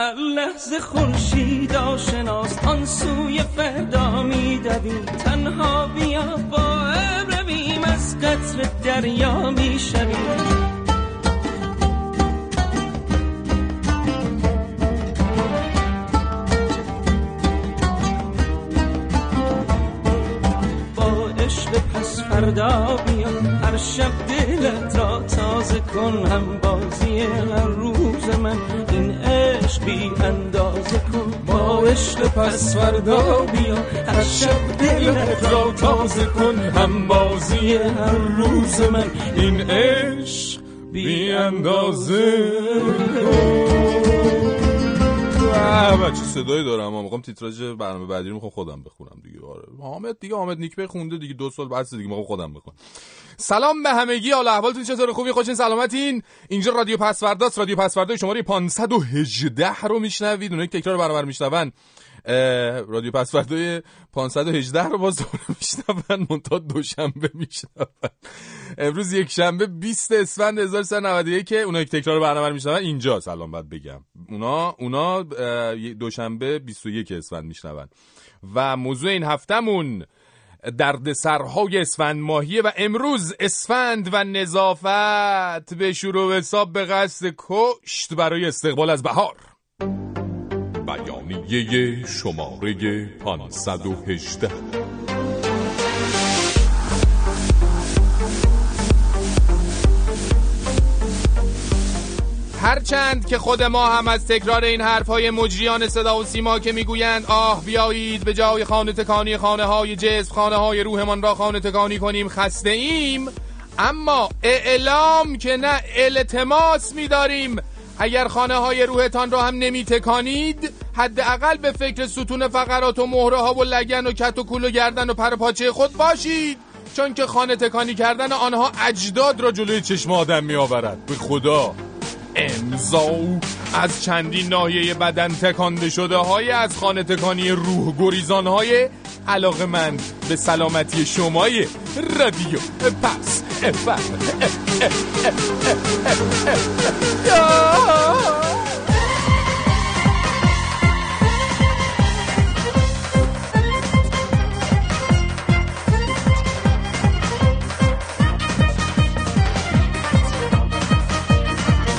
هر لحظه خورشید آشناس آن سوی فردا میدویم تنها بیا با ابر رویم از قطر دریا می‌شویم فردا بیا هر شب دلت را تازه کن هم بازی هر روز من. این عشق بی اندازه کن. با عشق پس فردا بیا. هر شب دلت را تازه کن هم بازی هر روز من. این عشق بی اندازه و چه صدایی دارم؟ ما می‌خوام تیتراژ برنامه بعدی رو می‌خوام خودم بخونم دیگه. آره. حامد دیگه حامد نیک خونده دیگه. دو سال بعد دیگه. می‌خوام خودم بخونم. سلام به همگی حال احوالتون چطور؟ خوبی؟ خوشین؟ سلامتین؟ اینجا رادیو پسورداست. رادیو پسوردا شماره 518 رو میشنوید. اونایی تکرار برابر میشنون رادیو پسوردای 518 رو باز دوباره میشنون. منتها دوشنبه میشنون. امروز یک شنبه 20 اسفند 1391 که اونایی که تکرار برنامه میشنون اینجا سلام بعد بگم. اونا اونا دوشنبه 21 اسفند میشنون. و موضوع این هفتمون درد سرهای اسفند ماهیه و امروز اسفند و نظافت به شروع حساب به قصد کشت برای استقبال از بهار. بیانیه شماره 518 هرچند که خود ما هم از تکرار این حرفهای مجریان صدا و سیما که می‌گویند آه بیایید به جای خانه تکانی خانه های جسم خانه های روحمان را خانه تکانی کنیم خسته ایم اما اعلام که نه التماس میداریم. اگر خانه های روحتان را هم نمی تکانید حداقل به فکر ستون فقرات و مهره ها و لگن و کت و کول و گردن و پر پاچه خود باشید. چون که خانه تکانی کردن آنها اجداد را جلوی چشم آدم می آورد به خدا. امضا. از چندین ناحیه بدن تکانده شده های از خانه تکانی روح گریزان های. علاقه من به سلامتی شمای رادیو پس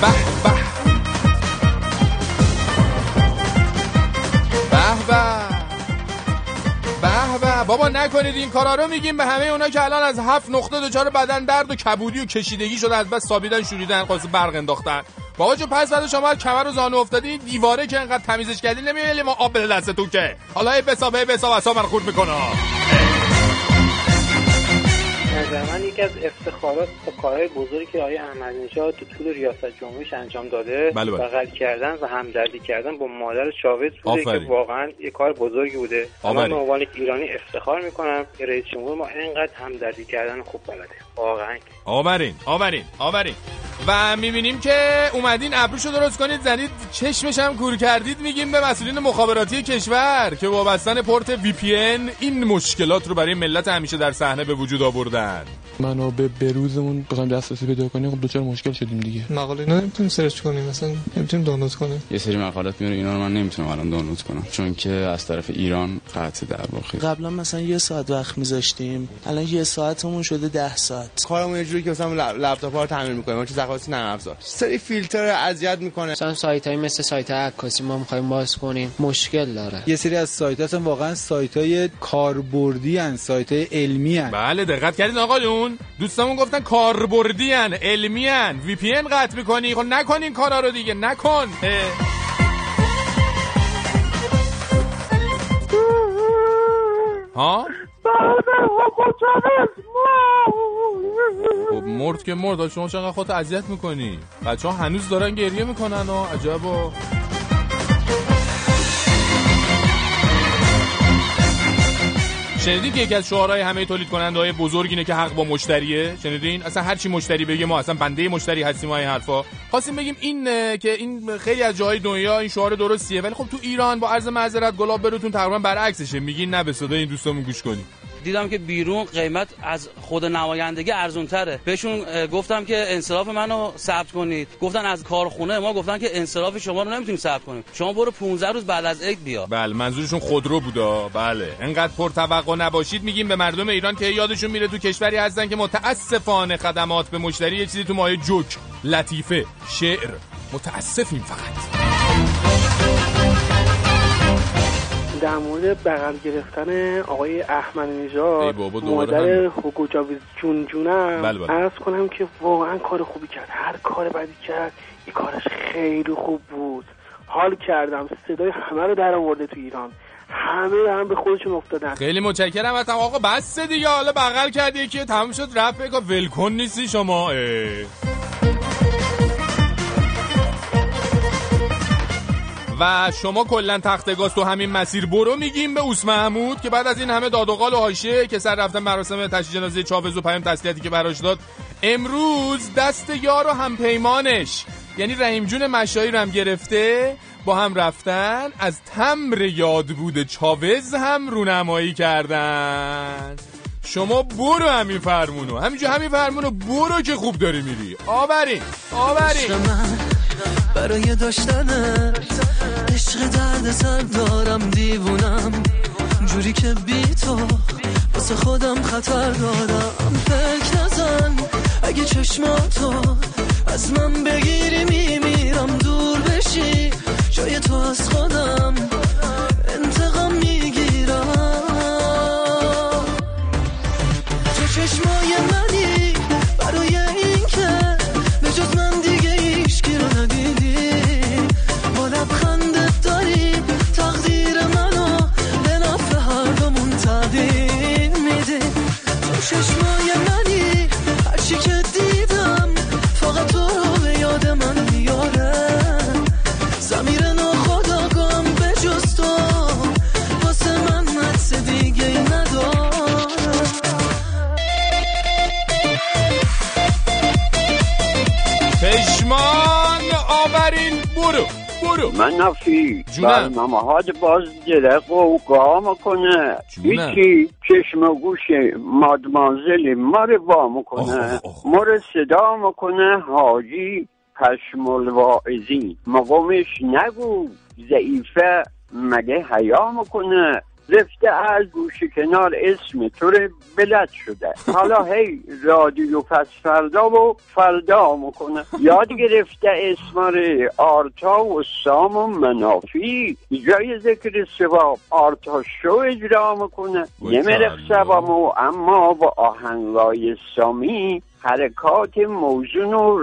به به به به به بابا نکنید این کارا رو میگیم به همه اونا که الان از هفت نقطه دچار بدن درد و کبودی و کشیدگی شده از بس سابیدن شوریدن قاس برق انداختن. بابا جو پس بعد شما کمر و زانو افتادی دیواره که انقدر تمیزش کردی نمیولی ما آب بده دستتون که. حالا ای بسابه ای بساب اصلا من خورد می‌کنه نظر من یکی از افتخارات و کارهای بزرگی که آقای احمد نژاد تو طول ریاست جمهوریش انجام داده بله بله. بغل کردن و همدردی کردن با مادر چاوز بوده آفرین. که واقعا یه کار بزرگی بوده و من. به عنوان ایرانی افتخار می‌کنم که رئیس جمهور ما اینقدر همدردی کردن خوب بلده واقعا. آورین آورین آورین. و می‌بینیم که اومدین ابروشو درست کنید زدید چشمش هم کور کردید میگیم به مسئولین مخابراتی کشور که با بستن port VPN این مشکلات رو برای ملت همیشه در صحنه به وجود آوردن. منو به بروزمون بخوایم دسترسی پیدا کنیم خب دچار مشکل شدیم دیگه. مقاله اینا نمی‌تونیم search کنیم مثلا نمی‌تونیم دانلود کنیم. یه سری مقالات میاره اینا رو من نمی‌تونم الان دانلود کنم. چون که از طرف ایران قطع در واقع. قبلا مثلا یه ساعت وقت میذاشتیم الان یه ساعتمون شده ده ساعت. کارمون یه جوری که مثلا لپ- لپتاپ ها رو تعمیر می‌کنیم ما چیز خاصی نرم افزار. سری فیلتر اذیت می‌کنه. مثلا سایت های مثل سایت عکاسی ما می‌خوایم باز کنیم. مشکل داره. یه سری از سایت هستن واقعا سایت های کاربردی هن سایت های علمی هن. بله دقت کردین آقایون دوستامون گفتن کاربردی ان علمی ان وی پی ان قطع می‌کنی. خب نکنین کارا رو دیگه. نکن. ها؟ خب مرد که مرد. شما چقدر خودت اذیت می‌کنی؟ بچه ها هنوز دارن گریه می‌کنن و عجبا. شنیدید که یکی از شعارهای همه تولید کننده های بزرگ اینه که حق با مشتریه؟ شنیدین؟ اصلا هر چی مشتری بگه ما اصلا بنده مشتری هستیم و این حرفا. خواستیم بگیم این که این خیلی از جاهای دنیا این شعار درستیه ولی خب تو ایران با عرض معذرت گلاب بروتون تقریبا برعکسشه. میگین نه به صدای این دوستامون گوش کنیم. دیدم که بیرون قیمت از خود نمایندگی ارزون تره بهشون گفتم که انصراف منو ثبت کنید. گفتن از کارخونه ما گفتن که انصراف شما رو نمی‌تونیم ثبت کنیم. شما برو 15 روز بعد از عید بیا. بله منظورشون خودرو بودا. بله. انقدر پرتوقع نباشید میگیم به مردم ایران که یادشون میره تو کشوری هستن که متاسفانه خدمات به مشتری یه چیزی تو مایه جوک لطیفه شعر. متاسفیم فقط. در مورد بغل گرفتن آقای احمد نژاد مادر. هوگو جاویز جون جونم بله، بله. عرض کنم که واقعا کار خوبی کرد. هر کار بدی کرد این کارش خیلی خوب بود. حال کردم صدای همه رو در آورده تو ایران. همه هم به خودشون افتادن. خیلی متشکرم از آقا بس دیگه. حالا بغل کردی یکی تموم شد. رفت بگو ولکن نیستی شما. اه. و شما کلا تخت گاز تو همین مسیر برو میگیم به اوس محمود که بعد از این همه داد و قال و حاشیه که سر رفتن مراسم تشییع جنازه چاوز و پیام تسلیتی که براش داد امروز دست یار و همپیمانش یعنی رحیم جون مشایی رو هم گرفته با هم رفتن از تمر یاد بوده چاوز هم رونمایی کردن. شما برو همین فرمونو. همینجا همین فرمونو برو که خوب داری میری. آورین آورین. برای داشتنت عشق درد سر دارم دیوونم. جوری که بی تو واسه خودم خطر دارم. فکر نزن اگه چشماتو از من بگیری میمیرم. دور بشی جای تو از خودم جونم. برنامه ها باز درق و گاه می‌کنه. هیچی چشم و گوش مادمازل ما رو وا می‌کنه. ما رو صدا می‌کنه. حاجی پشم الواعظین مقامش نگو. ضعیفه مگه حیا می‌کنه؟ رفته از گوش کنار اسم تو بلد شده. حالا هی رادیو پس فردا و فردا می‌کنه. یاد گرفته اسم رو آرتا و سام و منافی. جای ذکر سواب آرتا شو اجرا می‌کنه. نمیرخ سبامو اما با آهنگای سامی حرکات موزون و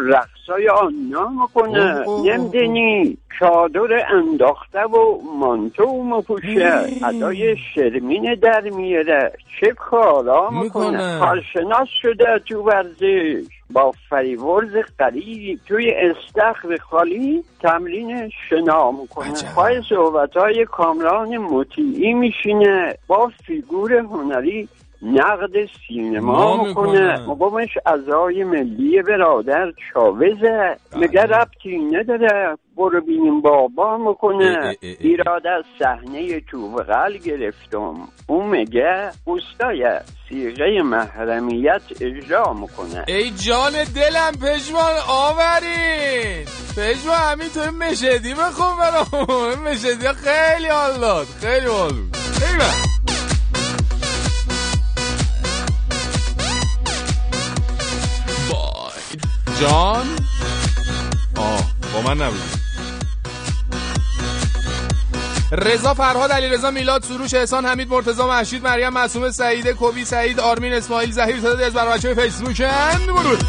رقصای آنا می‌کنه نمی‌دونی چادر انداخته و مانتو مپوشه. ادای شرمین در میاره چه کارا می‌کنه. می‌کنه. کارشناس شده تو ورزش. با فریورز قریبی توی استخر خالی تمرین شنا می‌کنه پای صحبت های کامران مطیعی میشینه. با فیگور هنری نقد سینما ما می‌کنه. مقامش اعضای ملی برادر چاوزه. میگه ربطی نداره. برو بینیم بابا می‌کنه. ایراد از صحنه تو بغل گرفتم. اون میگه اوستای سیغه محرمیت اجرا می‌کنه. ای جان دلم پشمان آورین. پشمان همینطور مشدی بخون برامون. مشدی ها خیلی حال خیلی حال خیلی جان؟ آه با من نبود. رضا فرهاد علی رضا میلاد سروش احسان حمید مرتضی محشید مریم معصومه سعیده کوبی سعید آرمین اسماعیل زهیر تعدادی از برای بچه فیسبوکن برود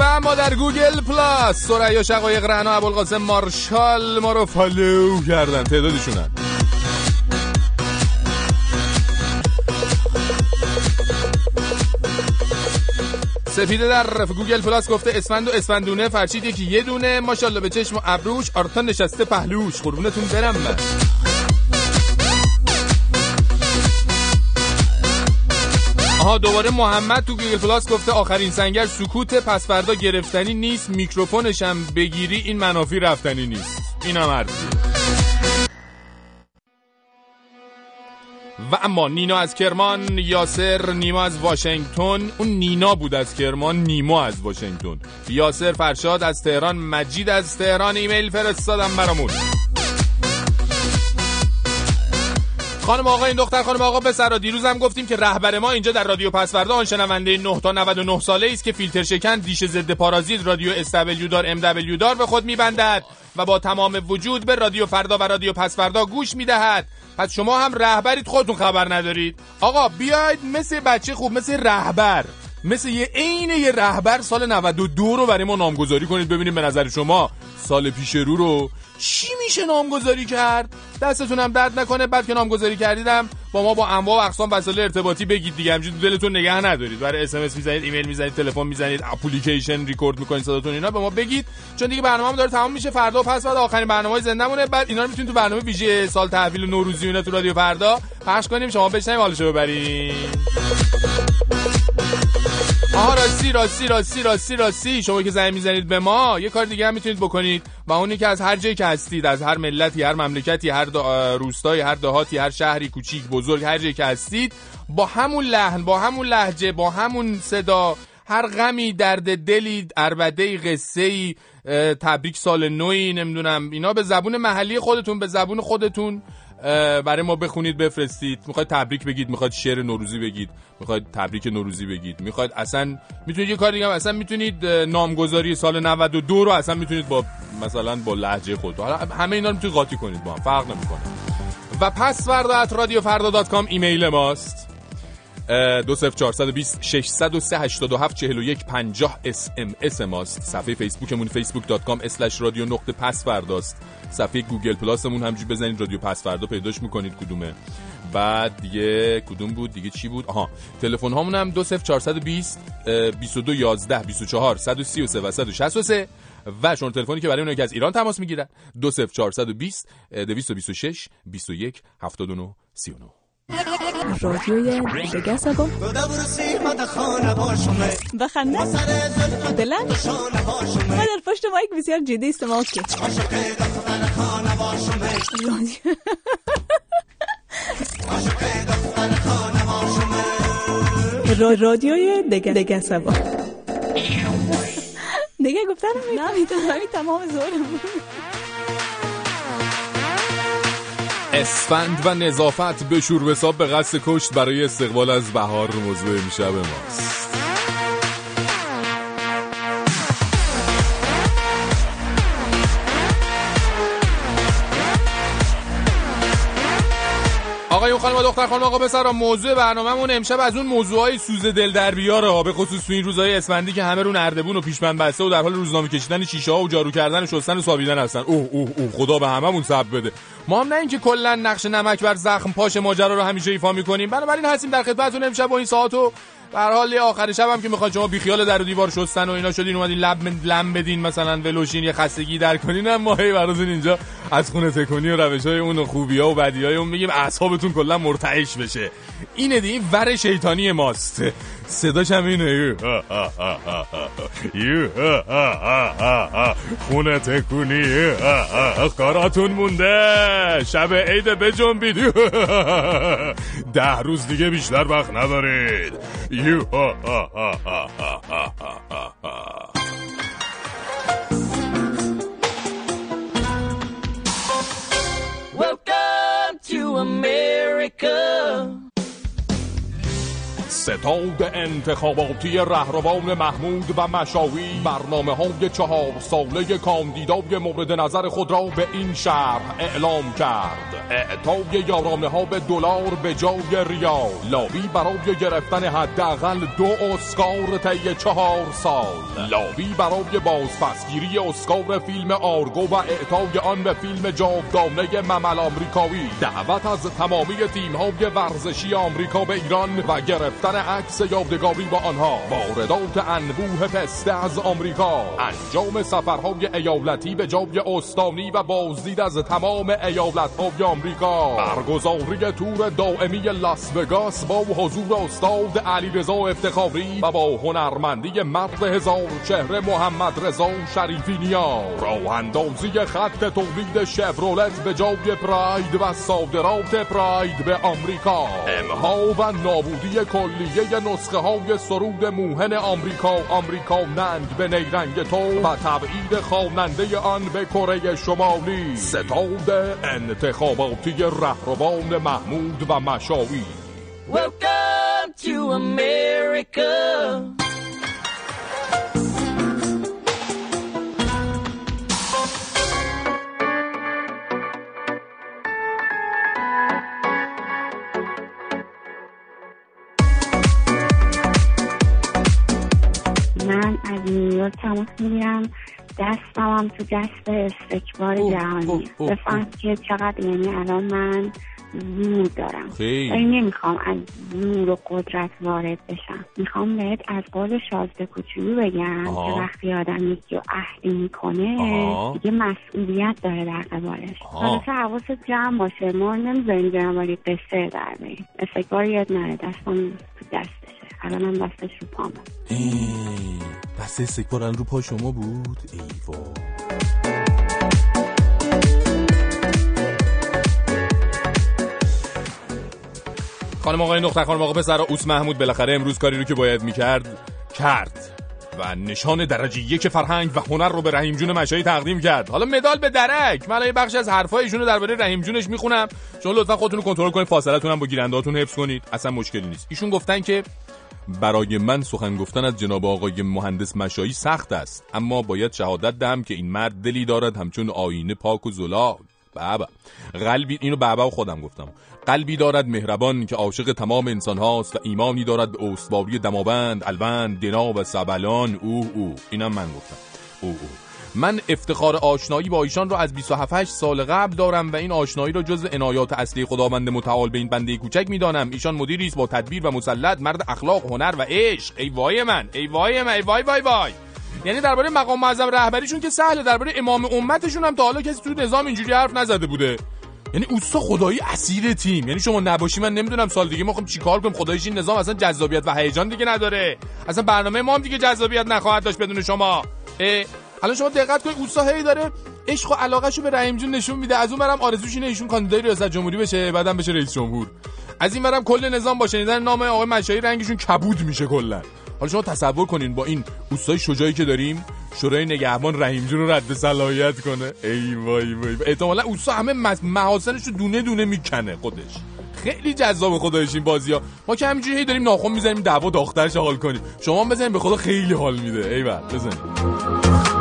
و ما در گوگل پلاس سریا شقایق رهنا ابوالقاسم مارشال ما رو follow کردن. تعدادشونن. سفید در گوگل پلاس گفته اسفند و اسفندونه فرشید یکی یه دونه. ماشاءالله به چشم و ابروش آرتا نشسته پهلوش. قربونتون برم. من آها دوباره محمد تو گوگل پلاس گفته آخرین سنگر سکوت پس فردا گرفتنی نیست. میکروفونش هم بگیری این منافی رفتنی نیست. اینم عرضیه و اما نینا از کرمان یاسر نیما از واشنگتن. اون نینا بود از کرمان نیما از واشنگتن. یاسر فرشاد از تهران مجید از تهران. ایمیل فرستادم برامون. خانم آقا این دختر خانم آقا دیروز هم گفتیم که رهبر ما اینجا در رادیو پسوردا آن شنونده 9 تا 99 ساله است که فیلتر شکن دیش ضد پارازیت رادیو استبلیو دار ام دبلیو دار به خود میبندد و با تمام وجود به رادیو فردا و رادیو پسوردا گوش می‌دهد. پس شما هم رهبرید خودتون خبر ندارید. آقا بیاید مثل بچه خوب مثل رهبر. مثل یه عین یه رهبر سال 92 رو برای ما نامگذاری کنید. ببینیم به نظر شما سال پیش رو رو چی میشه نامگذاری کرد؟ دستتون هم درد نکنه. بعد که نامگذاری کردیدم با ما با انواع و اقسام وسایل ارتباطی بگید دیگه. همینجوری دلتون نگه ندارید. برای SMS می‌زنید ایمیل می‌زنید تلفن می‌زنید اپلیکیشن ریکورد می‌کنید صداتون اینا به ما بگید. چون دیگه برنامه داره تمام میشه. فردا و پس بعد آخرین برنامه زنده مونه بعد اینا رو می‌تونید تو برنامه ویژه سال تحویل نوروزی اینا تو رادیو فردا پخش کنیم. شما بشنوید حالشو ببرید آها راستی راستی راستی راستی راستی. شما که زنگ می‌زنید به ما یه کار دیگه هم می‌تونید بکنید. و اونی که از هر جایی که هستید از هر ملتی هر مملکتی هر روستایی هر دهاتی هر شهری کوچیک بزرگ هر جایی که هستید با همون لحن با همون لحجه با همون صدا هر غمی درد دلی اربده قصه ای تبریک سال نوی نمی‌دونم اینا به زبون محلی خودتون به زبون خودتون. برای ما بخونید بفرستید. می‌خواید تبریک بگید می‌خواید شعر نوروزی بگید می‌خواید تبریک نوروزی بگید. می‌خواید اصلا می‌تونید یه کار دیگه اصلا می‌تونید نامگذاری سال 92 رو اصلا می‌تونید با مثلا با لهجه خود. حالا همه اینا رو می‌تونید قاطی کنید با هم فرق نمی‌کنه. و پس فردا رادیو فردا dot com ایمیل ماست. دو صفر چهارصد و بیست ششصد و سه هشتاد و هفت چهل و یک پنجاه SMS ماست صفحه فیسبوکمون com slash رادیو نقطه پس فرداست. صفحه گوگل پلاسمون همینجوری بزنید رادیو پس فردا پیداش می‌کنید کدومه. بعد دیگه کدوم بود؟ دیگه چی بود؟ آها تلفن هامون هم 20420 22 11 24 133 و 163 و شما تلفنی که برای اونایی که از ایران تماس می‌گیرن 20420 226 21 79 39 رادیوی دگه سبا بخنده. بلند و در پشت مایک بسیار جدی استماع کرد رادیوی دگه دگه سبا دیگه گفتن؟ نه می‌تونم تمام زورم. اسفند و نظافت به شور حساب به قصد کشت برای استقبال از بهار موضوع امشب ماست. خانم دختر خانم آقا پسر موضوع برنامه‌مون امشب از اون موضوعای سوز دل در بیاره به خصوص تو این روزهای اسفندی که همه رو نردبون و پیشمن بسته و در حال روزنامه کشیدن شیشه ها و جارو کردن و شستن و سابیدن هستن. اوه اوه اوه خدا به هممون صبر بده. ما هم نه اینکه کلا نقش نمک بر زخم پاش ماجرا رو همیشه ایفا می‌کنیم. بنابراین هستیم در خدمتتون امشب با این ساعت و به حال آخر شب هم که می‌خواد شما بیخیال در و دیوار شستن و اینا شدین اومدین لب لم بدین مثلا ولوشین یه خستگی در کنین هم ما هی براتون اینجا از خونه تکونی و روش های اون و خوبی ها و بدی های اون میگیم اعصابتون کلا مرتعش بشه. اینه دی ور شیطانی ماست. صداش هم اینه خونه تکونی. کاراتون مونده. شب عید بجنبید. ده روز دیگه بیشتر وقت ندارید. ستاد انتخاباتی رهروان محمود و مشاوی برنامه های چهار ساله کاندیدای مورد نظر خود را به این شهر اعلام کرد. اعطای یارانه ها به دلار به جای ریال. لاوی برای گرفتن حداقل دو اسکار طی چهار سال. لاوی برای بازپسگیری اسکار فیلم آرگو و اعطای آن به فیلم جاودانه ممل آمریکایی. دعوت از تمامی تیم های ورزشی آمریکا به ایران و گرفتن گرفتن عکس یادگاری با آنها واردات انبوه پسته از آمریکا. انجام سفرهای ایالتی به جای استانی و بازدید از تمام ایالتهای آمریکا. برگزاری تور دائمی لاس وگاس با حضور استاد علیرضا افتخاری و با هنرمندی مرد هزار چهره محمد رضا شریفی نیا راه اندازی خط تولید شفرولت به جای پراید و صادرات پراید به آمریکا. امها و نابودی کلیه نسخه های سرود موهن آمریکا آمریکا ننگ به نیرنگ تو و تبعید خواننده آن به کره شمالی ستاد انتخاباتی رهروان محمود و مشاوی Welcome to America. تماس می‌گیرم دستم هم تو دست استکبار جهانی. بفهم که چقدر یعنی الان من زور دارم. خیلی. ولی نمی‌خوام از زور و قدرت وارد بشم. می‌خوام بهت از قول شازده کوچولو بگم آها. که وقتی آدم یکی رو عهدی می‌کنه آها. دیگه مسئولیت داره در قبالش. البته حواست جمع باشه؟ ما نمی‌ذاریم جنبالی قصه در بریم استکبار یاد نره. دستم تو دستشه. الان هم دستش رو پامه. دست استکبار الان رو پا شما بود؟ ای وای. خانم آقای نقطه خانم آقا پسر اوس محمود بالاخره امروز کاری رو که باید می‌کرد کرد و نشان درجه یک فرهنگ و هنر رو به رحیم جون مشایی تقدیم کرد. حالا مدال به درک. من یه بخش از حرفایشون رو درباره رحیم جونش می‌خونم. شما لطفا خودتون رو کنترل کنید فاصلتون هم با گیرندهاتون حفظ کنید. اصلا مشکلی نیست. ایشون گفتن که برای من سخن گفتن از جناب آقای مهندس مشایی سخت است. اما باید شهادت دهم که این مرد دلی دارد همچون آینه پاک و زلاق بابا قلبی اینو بابا و خودم گفتم. قلبی دارد مهربان که عاشق تمام انسان هاست و ایمانی دارد به استواری دماوند الوند دنا و سبلان. او او. اینم من گفتم. او او. من افتخار آشنایی با ایشان را از 27 سال قبل دارم و این آشنایی را جز عنایات اصلی خداوند متعال به این بنده کوچک می‌دانم. ایشان مدیری است با تدبیر و مسلط مرد اخلاق هنر و عشق. ای وای من ای وای من ای وای وای وای. یعنی درباره مقام معظم رهبریشون که سهله درباره امام امتشون هم تا حالا کسی تو نظام اینجوری حرف نزده بوده. یعنی اوستا خدایی اسیر تیم. یعنی شما نباشی من نمی‌دونم سال دیگه ما خب چیکار کنیم؟ خداییش این نظام اصلا جذابیت و هیجان دیگه نداره. اصلا برنامه ما هم دیگه جذابیت نخواهد داشت بدون شما. الان شما دقت کنید اوستا هی داره عشق و علاقهشو به رحیم جون نشون میده. از اون برم آرزوش اینه ایشون کاندیدای ریاست جمهوری بشه بعدم بشه رئیس جمهور. از این برم کل نظام با شنیدن نام آقای مشایی رنگشون کبود میشه کلا. حالا شما تصور کنین با این اوستای شجاعی که داریم شورای نگهبان رحیم جون رو رد صلاحیت کنه. ای وای وای. احتمالاً اوستا همه محاسنش رو دونه دونه می‌کنه خودش. خیلی جذاب خدایش این بازی ها ما که همینجوری داریم ناخن می‌زنیم دعوا داخترش حال کنیم. شما هم بزنید به خدا خیلی حال میده. ای بزنید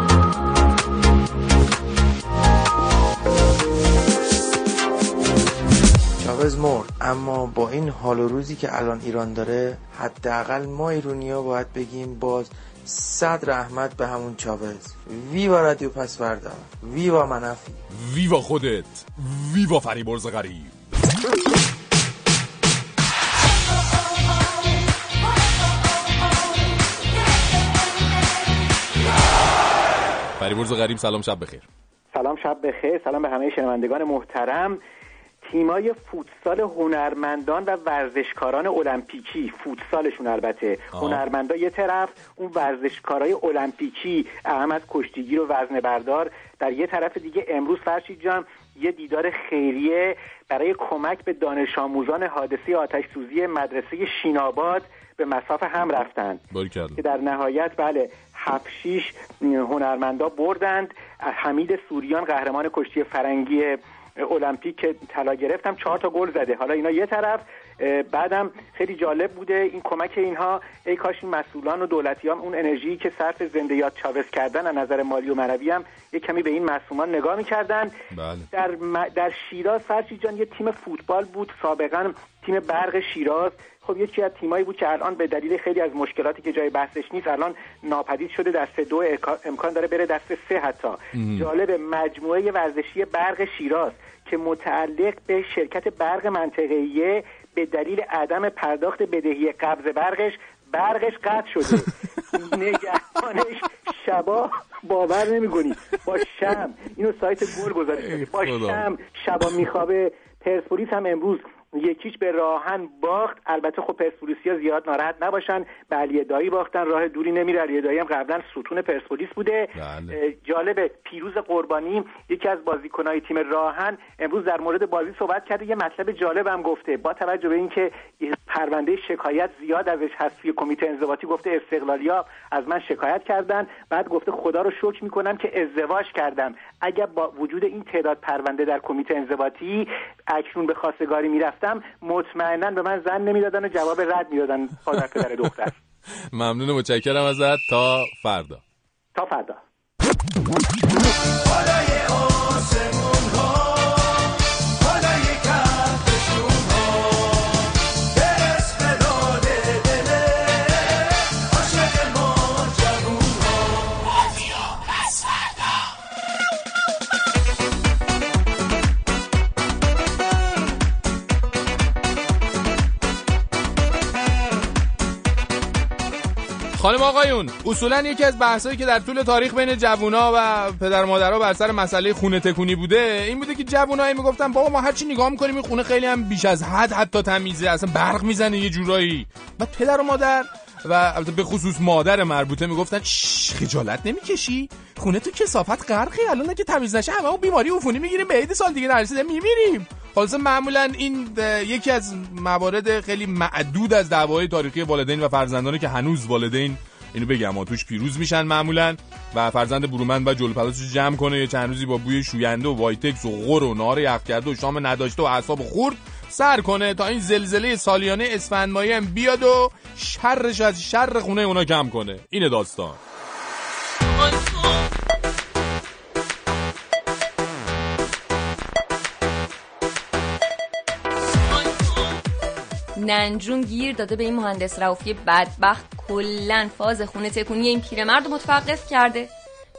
چاوز مرد. اما با این حال و روزی که الان ایران داره حداقل ما ایرونیا باید بگیم باز صد رحمت به همون چاوز ویوا رادیو پس فردا. ویوا منفی. ویوا خودت. ویوا فریبرز غریب. فریبرز غریب سلام شب بخیر. سلام شب بخیر. سلام به همه شنوندگان محترم. تیمای فوتسال هنرمندان و ورزشکاران المپیکی. فوتسالشون البته. هنرمندا یه طرف اون ورزشکارای المپیکی. اهم از کشتیگیر و وزنه بردار. در یه طرف دیگه امروز فرشید جان یه دیدار خیریه برای کمک به دانش آموزان حادثه آتش سوزی مدرسه شیناباد به مساف هم رفتند. که در نهایت بله هفت شیش هنرمندا بردند. حمید سوریان قهرمان کشتی فرنگی المپیک که طلا گرفتم چهار تا گل زده. حالا اینا یه طرف بعدم خیلی جالب بوده این کمک اینها. ای کاش این مسئولان و دولتیان اون انرژی که صرف زنده یاد چاوز کردن از نظر مالی و معنوی هم یه کمی به این مصومان نگاه می‌کردن. بله. در, م- در شیراز فرشی جان یه تیم فوتبال بود سابقا تیم برق شیراز. خب یکی از تیمایی بود که الان به دلیل خیلی از مشکلاتی که جای بحثش نیست الان ناپدید شده دست دو امکان داره بره دست سه حتی. جالب مجموعه ورزشی برق شیراز. که متعلق به شرکت برق منطقه‌ایه به دلیل عدم پرداخت بدهی قبض برقش برقش قطع شده. نگهبانش شبا باور نمی‌کنی. با شم. اینو سایت گل گذاشته. با شم شبا میخوابه. پرسپولیس هم امروز یکیش به راهن باخت. البته خب پرسپولیسیا زیاد ناراحت نباشن. به علی دایی باختن. راه دوری نمیره علی دایی هم قبلا ستون پرسپولیس بوده. بله. جالب. پیروز قربانی یکی از بازیکنهای تیم راهن امروز در مورد بازی صحبت کرده. یه مطلب جالب هم گفته. با توجه به اینکه پرونده شکایت زیاد ازش هست توی کمیته انضباطی گفته استقلالیا از من شکایت کردن. بعد گفته خدا رو شکر می‌کنم که ازدواج کردم. اگر با وجود این تعداد پرونده در کمیته انضباطی اکنون به خواستگاری می‌رفتم مطمئنا به من زن نمی‌دادن و جواب رد می‌دادن پادر پدر دختر. ممنون و متشکرم ازت. تا فردا. تا فردا. خانم آقایون اصولا یکی از بحثایی که در طول تاریخ بین جوونا و پدر مادرها بر سر مسئله خونه تکونی بوده این بوده که جوونایی می‌گفتن بابا ما هرچی نگاه می‌کنیم این خونه خیلی هم بیش از حد حتی تمیزه اصلا برق می‌زنه یه جورایی. و پدر و مادر و البته به خصوص مادر مربوطه می‌گفتن خجالت نمی‌کشی؟ خونه تو کسافت غرقی الان اگه تمیز نشه همه بیماری عفونی می‌گیریم به عید سال دیگه نرسیده میمیریم. خلاصه معمولا این یکی از موارد خیلی معدود از دعوای تاریخی والدین و فرزندانه که هنوز والدین اینو بگم توش پیروز میشن معمولا و فرزند برومند و جلوپلاسش جمع کنه یه چند روزی با بوی شوینده و وایتکس و غر و نار یخ کرده و شام نداشته و اعصاب خورد سر کنه تا این زلزله سالیانه اسفند ماهی هم بیاد و شرش از شر خونه اونا کم کنه. اینه داستان. ننجون گیر داده به این مهندس رؤوفی بدبخت کلا فاز خونه تکونی این پیرمرد متوقف کرده.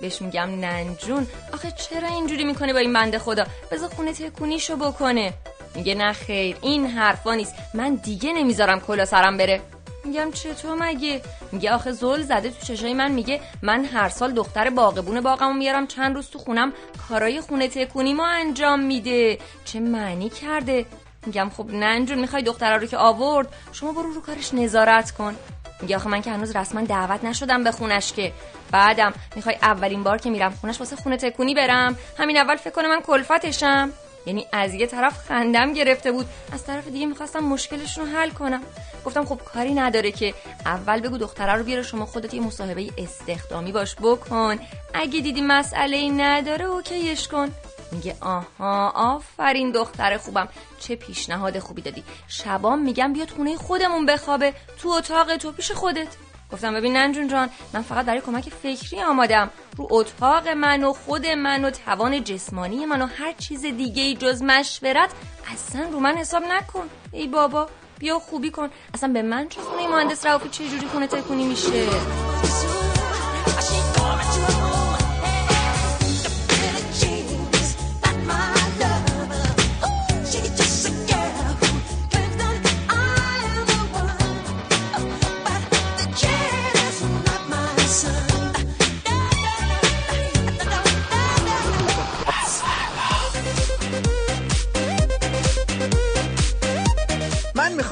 بهش میگم ننجون. آخه چرا اینجوری می‌کنه با این بنده خدا؟ بذار خونه تکونیشو بکنه. میگه نه خیر این حرفا نیست. من دیگه نمی‌ذارم کلا سرم بره. میگم چطور مگه؟ میگه آخه زل زده تو چشای من میگه من هر سال دختر باغبون باغمو میارم چند روز تو خونم کارای خونه تکونی ما انجام میده. چه معنی کرده؟ میگم خب ننجون می‌خوای دختره رو که آورد شما برو رو کارش نظارت کن. میگه آخه من که هنوز رسما دعوت نشدم به خونش که. بعدم می‌خوای اولین بار که میرم خونش واسه خونه تکونی برم. همین اول فکر کنم من کلفتشم. یعنی از یه طرف خندم گرفته بود از طرف دیگه می‌خواستم مشکلشون رو حل کنم. گفتم خب کاری نداره که اول بگو دختره رو بیاره شما خودت یه مصاحبه استخدامی باش بکن. اگه دیدی مسئله ای نداره اوکیش کن. میگه آها آفرین دختر خوبم. چه پیشنهاد خوبی دادی. شبام میگم بیاد خونه خودمون بخوابه. تو اتاق تو پیش خودت. گفتم ببین ننجون جان من فقط برای کمک فکری آمادم. رو اتاق من و خود من و توان جسمانی من و هر چیز دیگه ای جز مشورت اصلا رو من حساب نکن. ای بابا بیا خوبی کن. اصلا به من چه خونه مهندس رافی چه جوری خونه تکونی میشه؟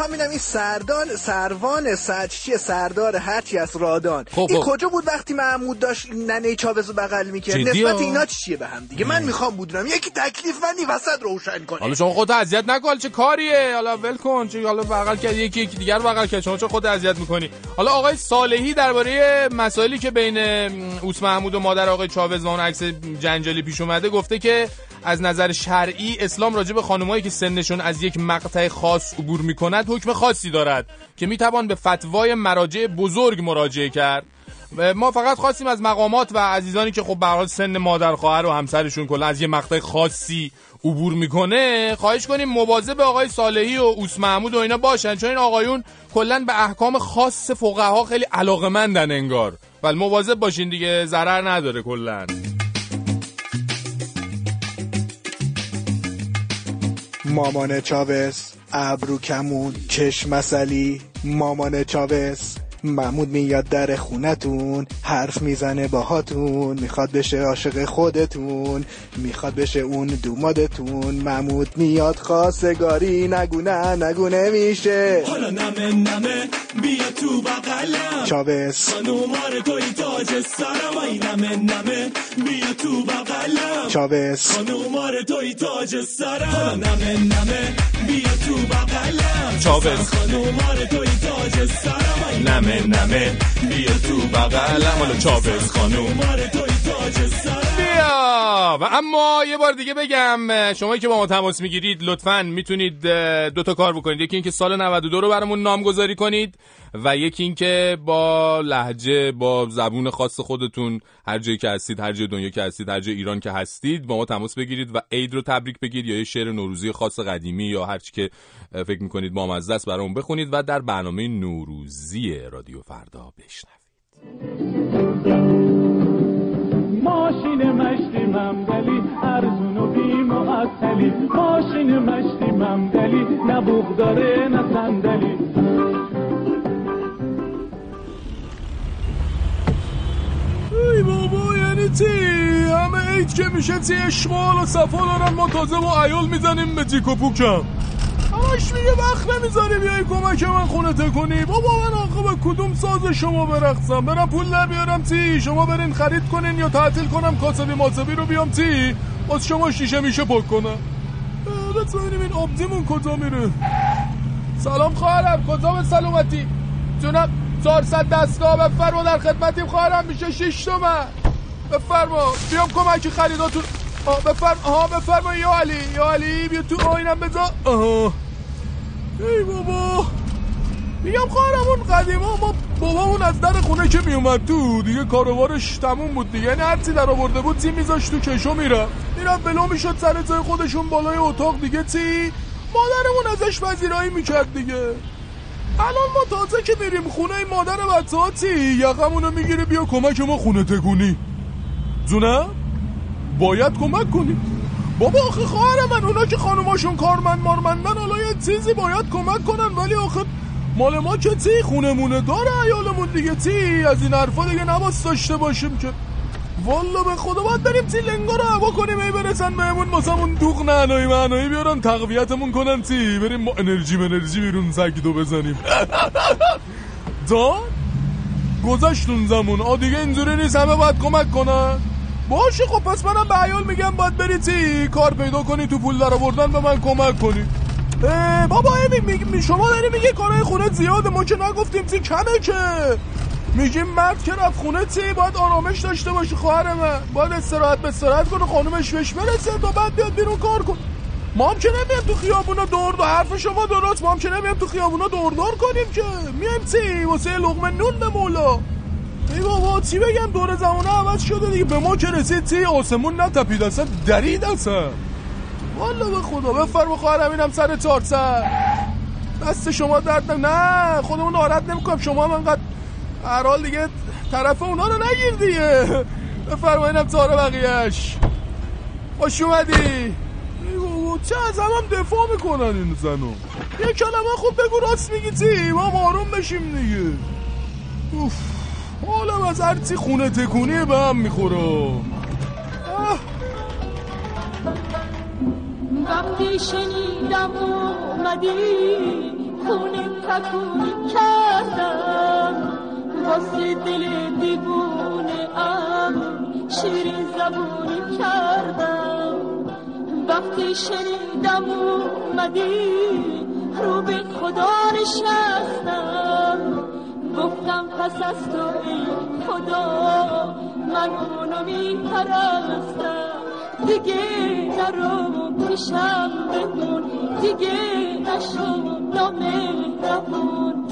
می‌خوام ببینم این سردان سروان سرچی سردار هرچی از رادان. خب، این خب. کجا بود وقتی محمود داشت ننه چاوز رو بغل می‌کرد؟ نسبت؟ اینا چیه به هم دیگه؟ من می‌خوام بدونم یکی تکلیف من این وسط روشن کنه. حالا شما خودت اذیت نکن چه کاریه؟ حالا ول کن چه حالا بغل کرد یکی یکی دیگر بغل کرد. شما چه خودت اذیت می‌کنی؟ حالا آقای صالحی درباره مسائلی که بین اوس محمود و مادر آقای چاوز و اون عکس جنجالی پیش اومده گفته که از نظر شرعی اسلام راجع به خانمایی که سنشون از یک مقطع خاص عبور می‌کند حکم خاصی دارد که می‌توان به فتوای مراجع بزرگ مراجعه کرد. ما فقط خواستیم از مقامات و عزیزانی که خب به سن مادر خواهر و همسرشون کلا از یه مقطع خاصی عبور می‌کنه خواهش کنیم مواظب آقای صالحی و اوس محمود و اینا باشن چون این آقایون کلا به احکام خاص فقها خیلی علاقمندن انگار. ولی مواظب باشین دیگه ضرر نداره کلا. مامان چاوز ابرو کمون چشم مسلی. مامان چاوس. محمود میاد در خونتون حرف می‌زنه باهاتون می‌خواد بشه عاشق خودتون می‌خواد بشه اون دومادتون محمود میاد خواستگاری نگو نه نگو نمیشه. حالا نمه نمه بیا تو بغلم. چاوس. خانومار توی تاج سرم. ای نمه نمه بیا تو بغلم. چاوس. خانومار توی تاج سرم. حالا نمه نمه بیا تو بغلم چاوس. خانومار توی تاج سرم نمه نمه. بیا تو بغلم. حالا چاوز. خانوم. خانومار توی تاج سرم و اما یه بار دیگه بگم شما که با ما تماس می‌گیرید لطفا می‌تونید اه، دو تا کار بکنید. یکی اینکه سال 92 رو برامون نامگذاری کنید و یکی اینکه با لحجه با زبون خاص خودتون هر جایی که هستید هر جای دنیا که هستید هر جای ایران که هستید با ما تماس بگیرید و عید رو تبریک بگید یا یه شعر نوروزی خاص قدیمی یا هر چی که فکر می‌کنید با است برامون بخونید و در برنامه نوروزی رادیو فردا بشنوید. ماشین مشتی ممدلی ارزون و بی معطلی ماشین مشتی ممدلی نه بوغ داره نه صندلی. ای بابا یعنی چی؟ همه عید که میشه چی؟ اشغال و صفا دارن ما تازه با ایال می‌زنیم به تیک و پوکم. همش میگه وقت نمی‌ذاری بیای کمک من خونه تکنی بابا من آخه به کدوم ساز شما برقصم؟ برم پول بیارم چی؟ شما برین خرید کنین یا تعطیل کنم کاسبی ماسبی رو بیام چی؟ باز شما شیشه میشه پک کنم. بس ببینیم این آبزیمون کجا میره؟ سلام خواهرم کجا به سلامتی؟ جونم 400 دستگاه بفرما در خدمتیم خواهرم میشه 6 تومن. بفرما بیام کمک خریداتون. آه بفرما آها بفرما یا علی یا علی بیا تو آینم بذار. آها ای بابا. میگم خواهرم اون قدیما ما بابامون از در خونه که میومد تو دیگه کاروارش تموم بود دیگه. یعنی هرچی در آورده بود تی میذاشت تو کشو می‌رفت. می‌رفت بلو می‌شد سر جای خودشون بالای اتاق دیگه. تی مادرمون ازش پذیرایی می‌کرد دیگه. الان ما تازه که میریم خونه این مادر بچه ها چی؟ یقمونو می‌گیره بیا کمک ما خونه تکونی. جونم؟ باید کمک کنی. بابا آخه خواهر من اونا که خانوماشون کارمند مارمندن حالا یه چیزی باید کمک کنن ولی آخه مال ما که تی خونمونه داره ایالمون دیگه تی از این حرفا دیگه نباس داشته باشیم که. والا به خدا باید بریم تی لنگا رو هوا کنیم ای برسن بهمون واسمون دوغ نعنایی معنایی بیارن تقویتمون کنن تی بریم ما انرژی منرژی بیرون سگدو بزنیم. جان گذشت اون زمون آ دیگه اینجوری نیست همه باید کمک کنن. باشه خب پس منم به عیال میگم باید بری کار پیدا کنی تو پول در آوردن به من کمک کنی. بابا می- می- شما داری میگه کارهای خونه زیاده ما که نگفتیم چی کمه که؟ میگیم مرد که رفت خونه چی؟ باید آرامش داشته باشی خواهر من. باید استراحت به استراحت کنه خانومش بهش برسه تا بعد بیاد بیرون کار کن. ما هم که نمیم تو خیابونا دور دور حرف شما درست ما هم که نمیم تو خیابونا دور دور کنیم که. میایم چی؟ واسه لقمه نون به مولا. ای بابا چی بگم؟ دور زمانه عوض شده دیگه. به ما که رسید چی؟ آسمون نتپید. اصلا درید اصلا. والا به خدا. بفرما خواهرم اینم سر چهار سر دست شما درد نه خودمون ناراحت نمی‌کنم. شما هم انقدر هر دیگه طرف اونا رو نگیر دیگه. بفرما چهار بقیهش خوش اومدی. چه از هم دفاع می‌کنن این زنو؟ یه کلمه خوب بگو راست میگی ما آروم بشیم دیگه. اوف. حالا از هرچی خونه تکونی به هم می‌خوره. وقتی شنیدم اومدی خونه تکونی کردم. واسه دل دیوونه ام شیرین زبونی کردم. وقتی شنیدم اومدی رو به خدا نشستم. گفتم پس از تو خدا من اونو میپرستم. دیگه نرو پیشم بمون دیگه نشو نامهربون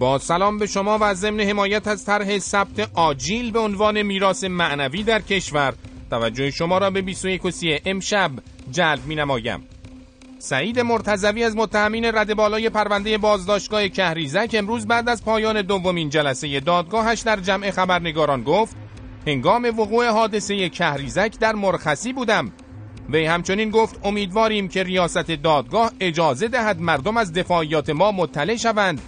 با سلام به شما و ضمن حمایت از طرح ثبت آجیل به عنوان میراث معنوی در کشور توجه شما را به 21 و سی امشب جلب می نمایم. سعید مرتزوی از متهمین رد بالای پرونده بازداشتگاه کهریزک امروز بعد از پایان دومین جلسه دادگاهش در جمع خبرنگاران گفت هنگام وقوع حادثه کهریزک در مرخصی بودم وی همچنین گفت امیدواریم که ریاست دادگاه اجازه دهد مردم از دفاعیات ما مطلع شوند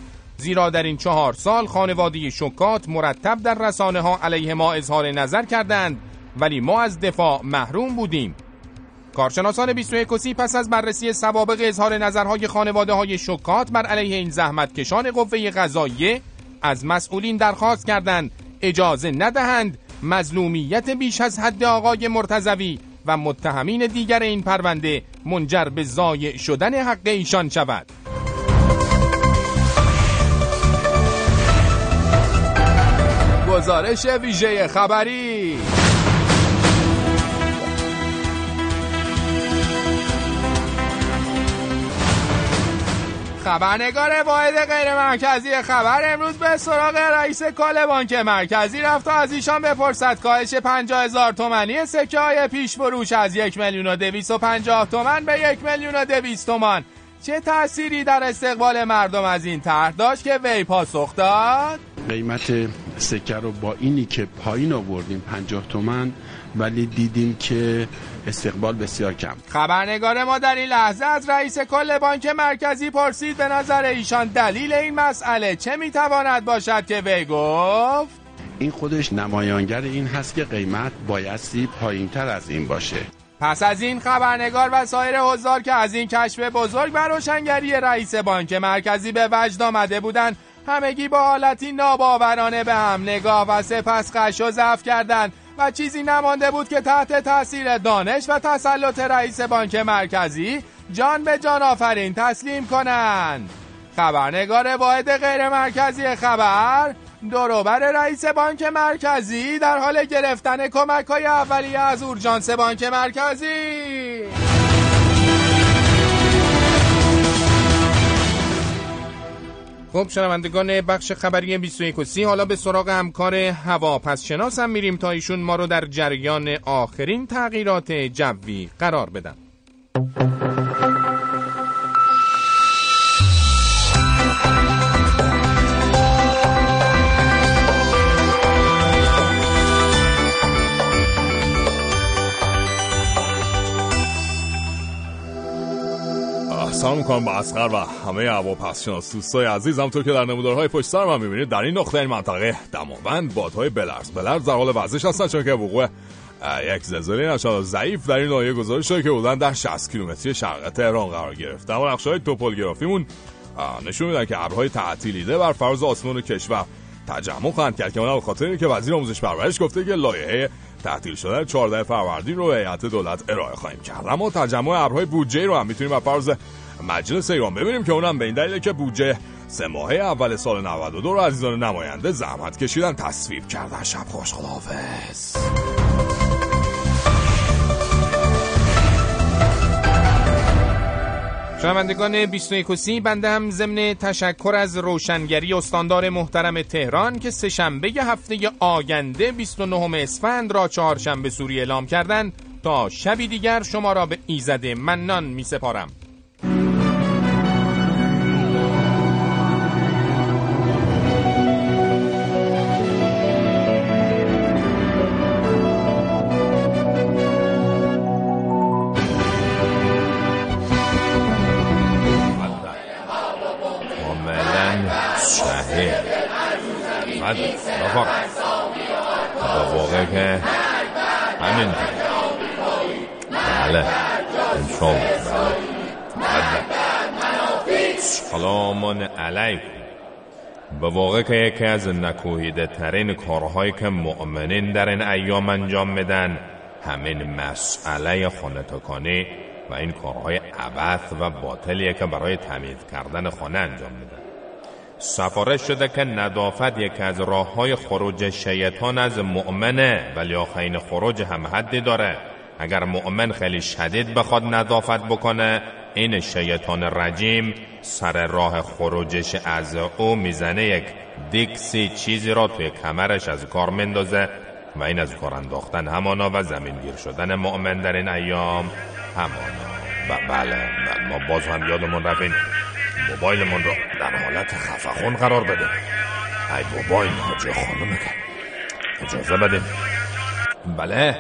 زیرا در این چهار سال خانواده شکات مرتب در رسانه ها علیه ما اظهار نظر کردند ولی ما از دفاع محروم بودیم. کارشناسان 21 کسی پس از بررسی سوابق اظهار نظرهای خانواده های شکات بر علیه این زحمتکشان قوه قضاییه از مسئولین درخواست کردند اجازه ندهند مظلومیت بیش از حد آقای مرتزوی و متهمین دیگر این پرونده منجر به ضایع شدن حق ایشان شود. گزارش ویژه خبری. خبرنگار واحد غیر مرکزی خبر امروز به سراغ رئیس کل بانک مرکزی رفت تا از ایشان بپرسد کاهش 50 هزار تومنی سکه های پیش فروش از یک میلیون و دویست و پنجاه تومن به یک میلیون و دویست تومن چه تأثیری در استقبال مردم از این طرح داشت که وی پاسخ داد؟ قیمت سکه رو با اینی که پایین آوردیم 50 تومن ولی دیدیم که استقبال بسیار کم. خبرنگار ما در این لحظه از رئیس کل بانک مرکزی پرسید به نظر ایشان دلیل این مسئله چه می‌تواند باشد که وی گفت؟ این خودش نمایانگر این هست که قیمت بایستی پایین تر از این باشه. پس از این خبرنگار و سایر حضار که از این کشف بزرگ و روشنگری رئیس بانک مرکزی به وجد آمده بودند همگی با حالتی ناباورانه به هم نگاه و سپس خش و ضعف کردند و چیزی نمانده بود که تحت تاثیر دانش و تسلط رئیس بانک مرکزی جان به جان آفرین تسلیم کنند. خبرنگار واحد غیر مرکزی خبر دوروبر رئیس بانک مرکزی در حال گرفتن کمک های اولیه از اورژانس بانک مرکزی. خب شنوندگان بخش خبری 21 و 30 حالا به سراغ همکار هوا پس شناس هم میریم تا ایشون ما رو در جریان آخرین تغییرات جوی قرار بدن. سلام می‌کنم به اسقر و همه هواپسشناس دوستای عزیز همطور که در نمودارهای پشت سر من می‌بینید در این نقطه این منطقه دماوند بادهای بلرز. بلرز در حال وزش هستن چون که وقوع یک زلزله نشان ضعیف در این ناحیه گزارش شده که بودن در 60 کیلومتری شرق تهران قرار گرفته اما نقشه های توپولگرافیمون نشون میدن که ابرهای تعطیلیده بر فراز آسمان کشور تجمع خواهند کرد. که اونم خاطر که وزیر آموزش پرورش گفته که لایحه تعطیل شدن 14 فروردین رو به هیئت دولت ارائه خواهیم کرد. اما تجمع ابرهای بودجه رو هم می‌تونیم بر فرض مجلس ایران. ببینیم که اونم به این دلیل که بودجه سه ماهه اول سال 92 رو عزیزان نماینده زحمت کشیدن تصویب کردن شب خوش. خداحافظ. شنوندگان 21 سی بنده هم ضمن تشکر از روشنگری استاندار محترم تهران که سه شنبه هفته آینده 29 اسفند را چهارشنبه سوری اعلام کردند. تا شبی دیگر شما را به ایزد منان می سپارم با واقع که همین. بله. انشان سلام علیکم. به واقع که یکی از نکوهیده ترین کارهایی که مؤمنین در این ایام انجام میدن همین مسئله خانتکانی و این کارهای عبث و باطلیه که برای تمیز کردن خانه انجام میدن. سفارش شده که ندافت یکی از راه های خروج شیطان از مؤمنه ولی آخرین خروج هم حدی داره. اگر مؤمن خیلی شدید بخواد نظافت بکنه این شیطان رجیم سر راه خروجش از او می‌زنه یک دیکسی چیزی را توی کمرش از کار مندازه و این از کار انداختن همانا و زمین گیر شدن مؤمن در این ایام همانا. و بله, بله ما باز هم یادمون رفت موبایلمون رو در حالت خفخون قرار بده. ای این حاجی خانم اجازه بده بله.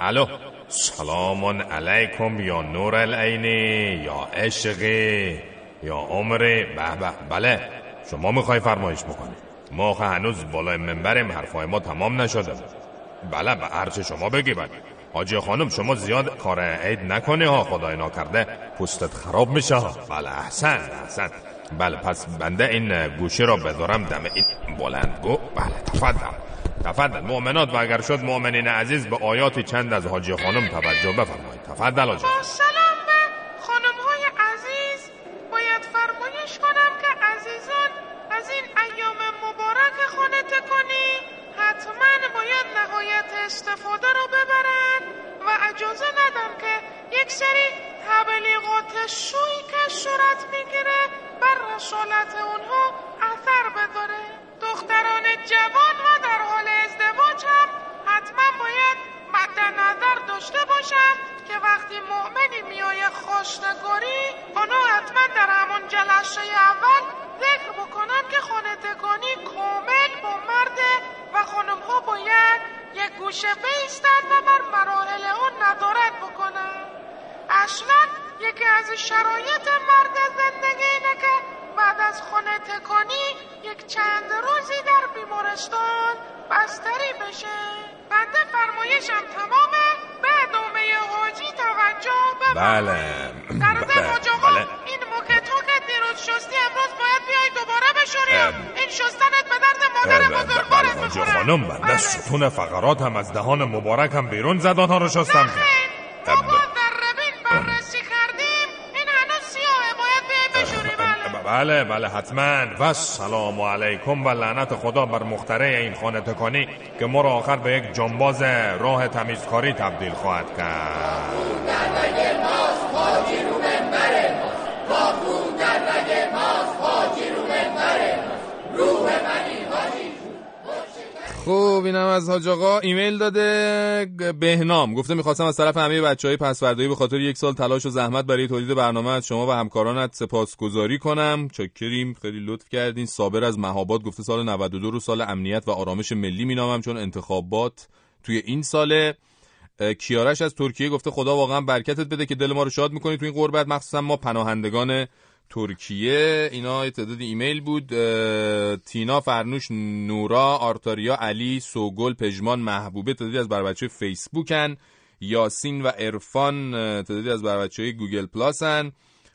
الو. سلام علیکم یا نور العینی یا عشقی یا عمری. به به. بله. شما می‌خوای فرمایش بکنی. ما هنوز بالای منبریم. حرفای ما تمام نشده. بله به هرچه شما بگی بله. حاجی خانم شما زیاد کار عید نکنی ها خدای ناکرده. پوستت خراب میشه بله احسن احسن. بله پس بنده این گوشی را بدارم دم این بلندگو بله تفضل. تفضل. مؤمنات و اگر شد مؤمنین عزیز به آیاتی چند از حاجی خانم توجه بفرمایید. تفضل حاجی اجازه ندن که یک سری تبلیغات شوی که صورت می‌گیره بر رسالت اونها اثر بداره دختران جوان و در حال ازدواج هم حتما باید مد نظر داشته باشن. که وقتی مؤمنی میای خوشنگاری اونو حتما در همون جلسه اول ذکر بکنن که خانه تکانی کامل با مرده و خانم ها باید یک گوشه بیستن و بر مراحل اون ندارد بکنن. اصلا یکی از شرایط مرد زندگی اینه که بعد از خانه تکانی یک چند روزی در بیمارستان بستری بشه. بنده فرمایشم تمامه. به ادامه حاجی توجه بله. در آقا بله. این موکتو که دیروز شستی امروز باید بیای دوباره بشوری. این شستنت به درد مادر بزرگوارت حاجی می‌خوره خانم بنده ستون فقرات هم از دهان مبارک هم بیرون زد آنها رو شستم. تا بله بله حتما. و سلام علیکم و لعنت خدا بر مختره این خانه تکانی که ما را آخر به یک جنباز راه تمیزکاری تبدیل خواهد کرد. خب اینم از حاج آقا ایمیل داده. بهنام گفته می‌خواستم از طرف همه بچه های پسوردهی به خاطر یک سال تلاش و زحمت برای تولید برنامه از شما و همکارانت سپاسگزاری کنم. چکریم خیلی لطف کردین. صابر از مهاباد گفته سال 92 رو سال امنیت و آرامش ملی مینامم چون انتخابات توی این ساله. کیارش از ترکیه گفته خدا واقعا برکتت بده که دل ما رو شاد می‌کنی تو این قربت مخصوصا ما پناهندگان ترکیه. اینا تعداد ایمیل بود. تینا فرنوش نورا آرتاریا علی سوگل پژمان محبوبه تعدادی از بر بچه فیسبوکن یاسین و ارفان اه، تعدادی از بر بچه گوگل پلاسن.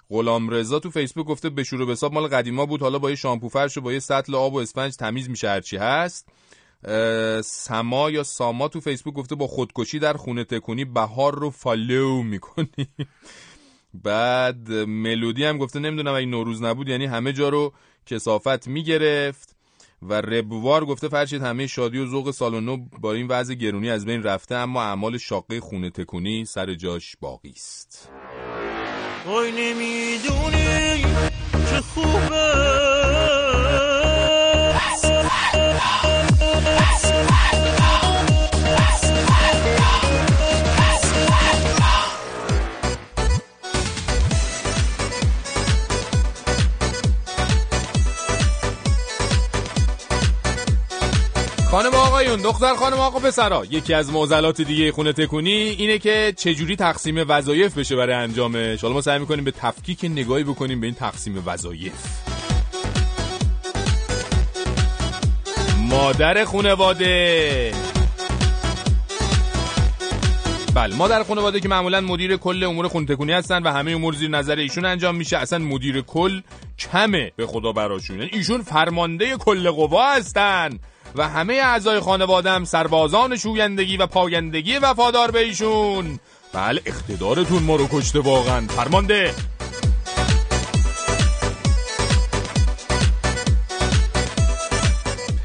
غلام رضا تو فیسبوک گفته بشور و بساب مال قدیما بود. حالا با یه شامپو فرش و با یه سطل آب و اسفنج تمیز میشه هرچی هست. سما یا ساما تو فیسبوک گفته با خودکشی در خونه تکونی بهار رو follow می‌کنی. بعد ملودی هم گفته نمی‌دونم اگه نوروز نبود یعنی همه جا رو کسافت می‌گرفت و ربوار گفته فرشید همه شادی و ذوق سال نو با این وضع گرونی از بین رفته اما اعمال شاقه خونه تکونی سر جاش باقی است. وای نمی‌دونی چه خوبه. آقایون دختر خانم آقا پسرا یکی از معضلات دیگه خونه تکونی اینه که چجوری تقسیم وظایف بشه برای انجامش. حالا ما سعی می‌کنیم به تفکیک نگاهی بکنیم به این تقسیم وظایف. مادر خانواده. بله مادر خانواده که معمولا مدیر کل امور خونه تکونی هستن و همه امور زیر نظر ایشون انجام میشه. اصلا مدیر کل کمه به خدا براشون. یعنی ایشون فرمانده کل قوا هستن. و همه اعضای خانواده هم سربازان شویندگی و پایندگی وفادار به ایشون. بله اقتدارتون ما رو کشته واقعا. فرمانده.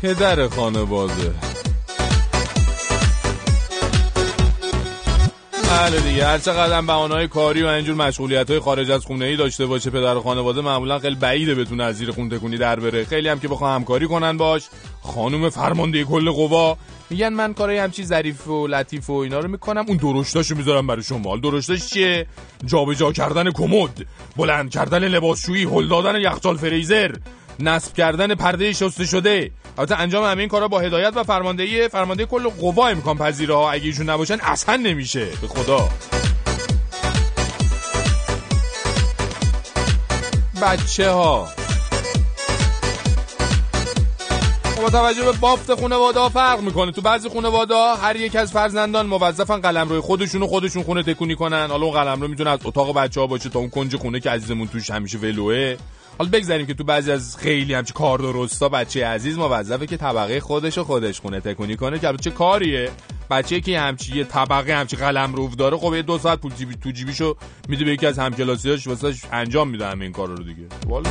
پدر خانواده. بله دیگه هر چقدر بهانه‌های کاری و اینجور مشغولیت‌های خارج از خونه ای داشته باشه پدر خانواده معمولا خیلی بعیده بتونه از زیر خون تکونی در بره. خیلی هم که بخوام همکاری کنن باش. خانم فرمانده کل قوا میگن من کارای همچی ظریف و لطیف و اینا رو می‌کنم. اون درشتاشو می‌ذارم برای شما. درشتاش چیه؟ جابجا کردن کمد بلند کردن لباسشویی هل دادن یخچال فریزر. نصب کردن پرده شسته شده. البته انجام همه این کارا با هدایت و فرماندهی فرمانده کل قوا امکان پذیره ها. اگه ایشون نباشن اصلا نمیشه. به خدا. بچه ها با توجه به بافت خانواده ها فرق می‌کنه. تو بعضی خانواده ها هر یک از فرزندان موظفن قلم روی خودشون و خودشون خونه تکونی کنن. حالا اون قلم رو می‌تونه از اتاق بچه ها باشه تا اون کنج خونه که عزیزمون توش همیشه ولوه. حالا بگذاریم که تو بعضی از خیلی همچی کار درستا بچه عزیز موظفه که طبقه خودش و خودش خونه تکونی کنه که چه کاریه؟ بچه که همچی یه طبقه همچی قلم روف داره خب یه دو ساعت پول جیبی تو جیبیشو میده به یکی از همکلاسیاش واسه انجام میده همین این کار رو دیگه. والا.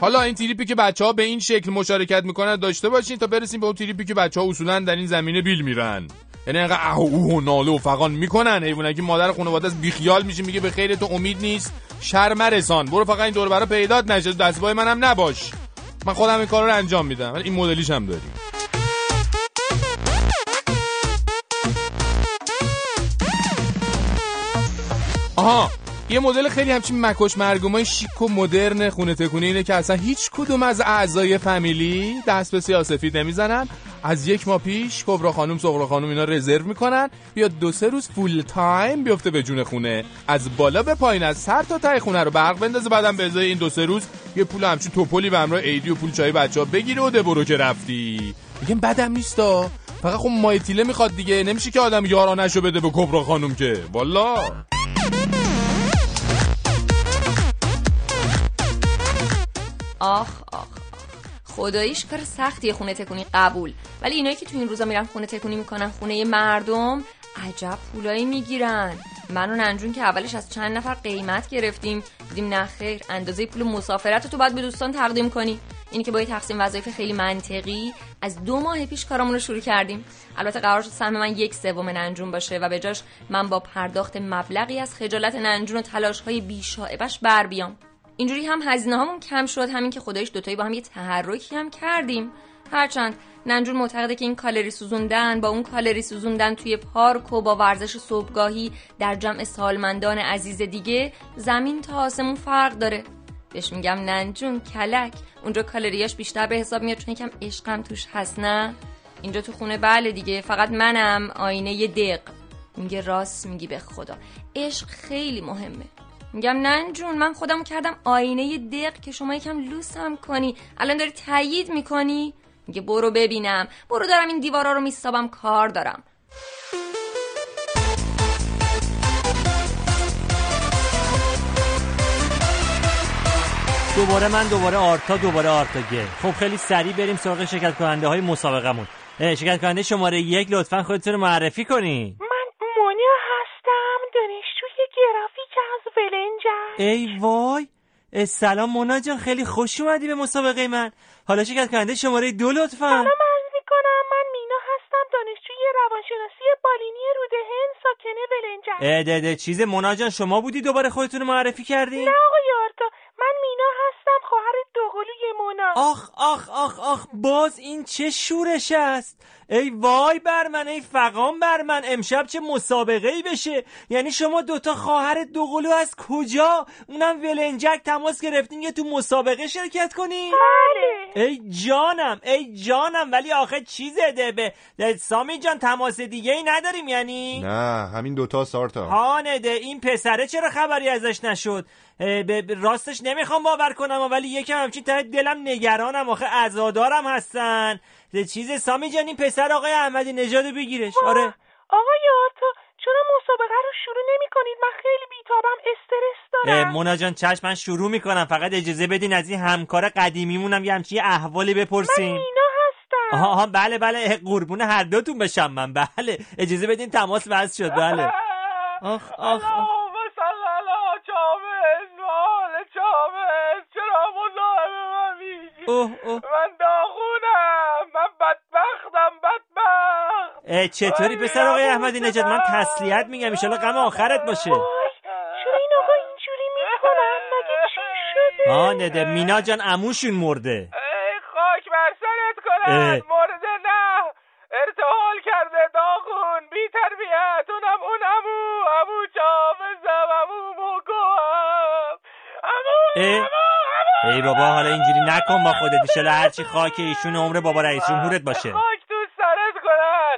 حالا این تریپی که بچه ها به این شکل مشارکت می‌کنن داشته باشین تا برسیم به اون تریپی که بچه ها اصولا در این زمینه بیل میرن. یعنی انقدر اه و ناله و فقان می‌کنن. حیوانه که مادر خانواده از بیخیال میشه میگه به خیر تو امید نیست. شرم رسان برو فقط این دور برا پیدات نشه دستبای منم نباش. من خودم این کار رو انجام میدم. این مدلیش هم داریم. آها. یه مدل خیلی همچین مکش مرگ مای شیک و مدرن خونه تکونی اینه که اصلا هیچ کدوم از اعضای فامیلی دست به سیاه سفید نمی‌زنن. از یک ماه پیش کبرا خانم صغرا خانم اینا رزرو می‌کنن. بیا دو سه روز full time بیفته به جون خونه. از بالا به پایین از سر تا ته خونه رو برق بندازه بعدم به ازای این دو سه روز یه پول همچین تپلی به همراه عیدی و پول چای بچه ها بگیره و د برو که رفتی. میگم بدم نیستا فقط خب مایه تیله می‌خواد دیگه. نمیشه که آدم یارانشو بده به کبرا خانم که. والا. آخ آخ خداییش کار سختیه خونه تکونی قبول. ولی اینایی که تو این روزا میرن خونه تکونی می‌کنن خونه مردم عجب پولایی می‌گیرن. من و ننجون که اولش از چند نفر قیمت گرفتیم دیدیم نه خیر اندازه پول مسافرت رو تو باید به دوستان تقدیم کنی. اینی که با یه تقسیم وظایف خیلی منطقی از دو ماه پیش کارمون رو شروع کردیم. البته قرار شد سهم من یک سوم ننجون باشه و به جاش من با پرداخت مبلغی از خجالت ننجون و تلاش های بیشاعبش بر بیام. اینجوری هم هزینه هامون کم شد همین که خدایش دوتایی با هم یه تحرکی هم کردیم. هرچند ننجون معتقده که این کالری سوزوندن با اون کالری سوزوندن توی پارک و با ورزش صبحگاهی در جمع سالمندان عزیز دیگه زمین تا آسمون فرق داره. بهش میگم ننجون کلک. اونجا کالریاش بیشتر به حساب میاد چون یکم عشقم توش هست نه؟ اینجا تو خونه بله دیگه فقط منم آینه دق. میگه راست میگی به خدا. عشق خیلی مهمه. میگم نن جون من خودم کردم آینه دق که شما یکم لوسم کنی. الان داری تایید می‌کنی؟ میگه برو ببینم. برو دارم این دیوارا رو میستابم کار دارم. دوباره من دوباره آرتا دوباره آرتا گل خب خیلی سریع بریم سراغ شرکت کننده های مسابقمون شرکت کننده شماره یک لطفا خودتون رو معرفی کنی من مونیا هستم. دانشجوی گرافیک. از ای وای. سلام مونا جان خیلی خوش اومدی به مسابقه من. حالا شرکت کننده شماره دو لطفا. سلام عرض می‌کنم. من مینا هستم دانشجوی روانشناسی بالینی رودهن ساکنه ولنجر اه ده ده. چیز مونا جان شما بودی دوباره خودتون رو معرفی کردی نه آقای آرتا من مینا هستم خواهر دوقلوی مونا. آخ آخ آخ آخ. باز این چه شورش است؟ ای وای بر من ای فقام بر من امشب چه مسابقه ای بشه؟ یعنی شما دوتا خواهر دوقلو از کجا؟ اونم ولنجک تماس گرفتین که تو مسابقه شرکت کنین؟ بله. ای جانم ای جانم ولی آخه چیزه ده به سامی جان تماس دیگه ای نداریم یعنی؟ نه همین دوتا سارتا. هانه ده این پسره چرا خبری ازش نشد؟ به راستش نمی‌خوام باور کنم ولی یکم همچین ته دلم نگرانم آخه ازادارم هستن. چیز سامی جان این پسر آقای احمدی نژاد بگیرش. آره. آقای آرتا چرا مسابقه رو شروع نمی کنید من خیلی بیتابم استرس دارم. مونا جان چشم من شروع می‌کنم. فقط اجازه بدین از این همکار قدیمیمونم یه همچین احوالی بپرسیم من مینا هستم. آها بله بله. قربون هر دوتون بشم من. بله. اجازه بدین تماس وصل شد. بله. آخ آخ, آخ. اوه اوه. من داغونم من بدبختم بدبخت اه، چطوری پسر آقای احمدی نژاد من تسلیت میگم ایشالا غم آخرت باشه. چرا این آقا اینجوری می‌کنن مگه چی شده؟ آه نده مینا جان عموشون مرده. ای خاک بر سرت کنن اه. مرده نه. ارتحال کرده داغون بی تربیت اونم اون امو امو چاوزم امو موگوهم امو اه؟ ای بابا حالا اینجوری نکن با خودت ایشالا هرچی خاک ایشون عمر بابا رئیس جمهورت باشه. خاک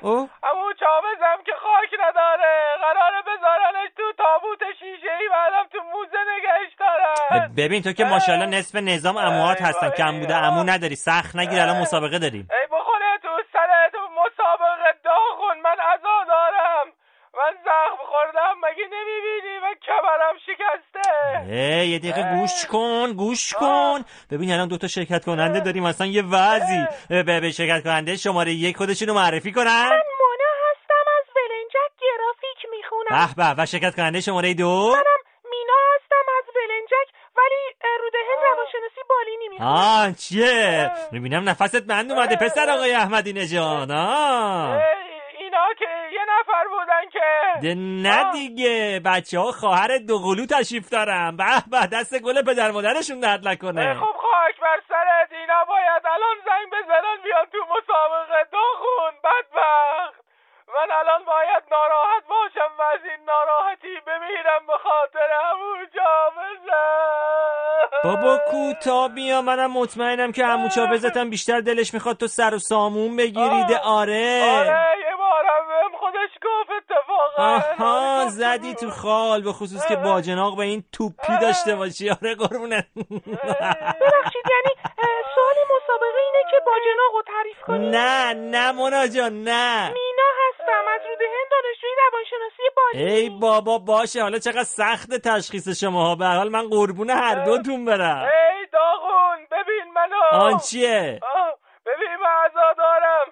امو چاوزم که خاک نداره. قراره بذارنش تو تابوت شیشه ای بعدم تو موزه نگهش دارن ببین تو که ماشاءالله نصف نظام اموات هستن. کم بوده امو نداری. سخت نگیر الان مسابقه داریم. زخم خوردم مگه نمی‌بینی؟ من کمرم شکسته. ای یه دقیقه گوش کن گوش کن. ببین الان دوتا شرکت کننده داریم اصلا یه وضعی. به به شرکت کننده شماره یک خودشون رو معرفی کنن. مونا هستم از ولنجک گرافیک می‌خونم. به به و شرکت کننده شماره دو. منم مینا هستم از ولنجک ولی اه، رودهن روانشناسی بالینی می‌خونم. آه چیه؟ می‌بینم نفست بند اومده پسر آقای احمدی نژاد. آه اینا که یه نفر بودن که ده نه دیگه. بچه ها خواهر دوقلو تشریف دارم به به دست گل پدر مادرشون درد نکنه. خب خاک بر سرت اینا باید. الان زنگ بزنن بیان تو مسابقه. داغون بدبخت. من الان باید ناراحت باشم و از این ناراحتی بمیرم به خاطر همون جامزم بابا کوتا بیا. منم مطمئنم که عمو چاوزتم بیشتر دلش می‌خواد تو سر و سامون بگیریده. آره. آره آها زدی تو خال به خصوص که باجناق به این توپی داشته باشی. آره قربونه ببخشید یعنی سوال مسابقه اینه که باجناق رو تعریف کنی؟ نه نه مونا جان نه. مینا هستم از رودهن دانشجوی روانشناسی بالینی ای بابا باشه. حالا چقدر سخت تشخیص شما ها به حال من قربون هر دوتون برم. ای داغون ببین منو. آن چیه؟ ببین من عزا دارم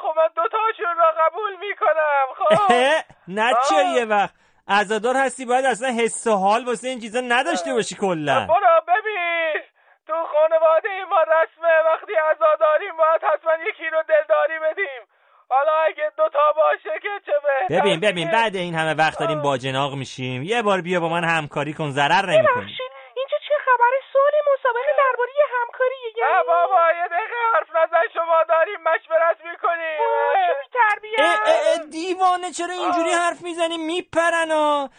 خب من دوتاشون را قبول می‌کنم خب. نه چه یه وقت. عزادار هستی باید اصلا حس و حال واسه این چیزا نداشته باشی کلا. برو ببین. تو خانواده ما رسمه. وقتی عزا داریم باید حتما یکی رو دلداری بدیم. حالا اگه دوتا باشه که چه بهتر ببین ببین بعد این همه وقت داریم باجناق میشیم. یه بار بیا با من همکاری کن ضرر نمی‌کنی ببخشید اینجا چه خبر سوال مسابقه درباره همکاریه یعنی نه بابا یه دقیقه حرف نزن شما داریم مشورت می‌کنیم چه تربیت دیوانه چرا اینجوری حرف می‌زنی؟ میپرن ها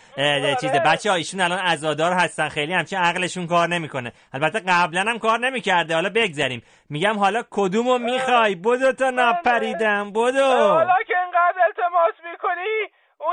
چیز بچه ها ایشون الان عزادار هستن خیلی همچین عقلشون کار نمی‌کنه. البته قبلا هم کار نمی‌کرده. حالا بگذریم. میگم حالا کدومو می‌خوای؟ بدو تا نپریدم بدو. حالا که می‌کنی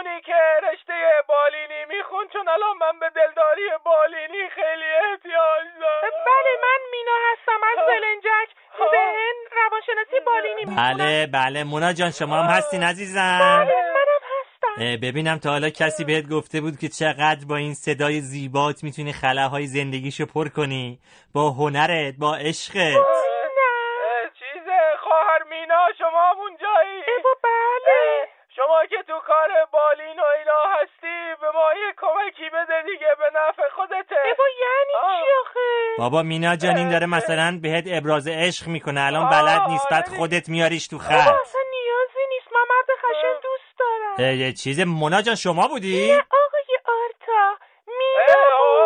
اونی که رشته بالینی میخون چون الان من به دلداری بالینی خیلی احتیاج دارم. بله من مینا هستم از بلنجک بهن روانشناسی بالینی می‌خونم. بله بله مونا جان شما هم هستین عزیزم. منم هستم. ببینم تا حالا کسی بهت گفته بود که چقدر با این صدای زیبات می‌تونی خلاهای زندگیشو پر کنی. با هنرت با عشقت. شما که تو کار بالین و اینا هستی به ما یه کمکی بده دیگه به نفع خودته. ایبا یعنی چی آخه؟ بابا مینا جان این داره مثلا بهت ابراز عشق می‌کنه. الان بلد نیست بعد خودت میاریش تو خط. اصلا نیازی نیست. من مرد خشن دوست دارم. یه چیز. مونا جان شما بودی؟ آقای آرتا. مینا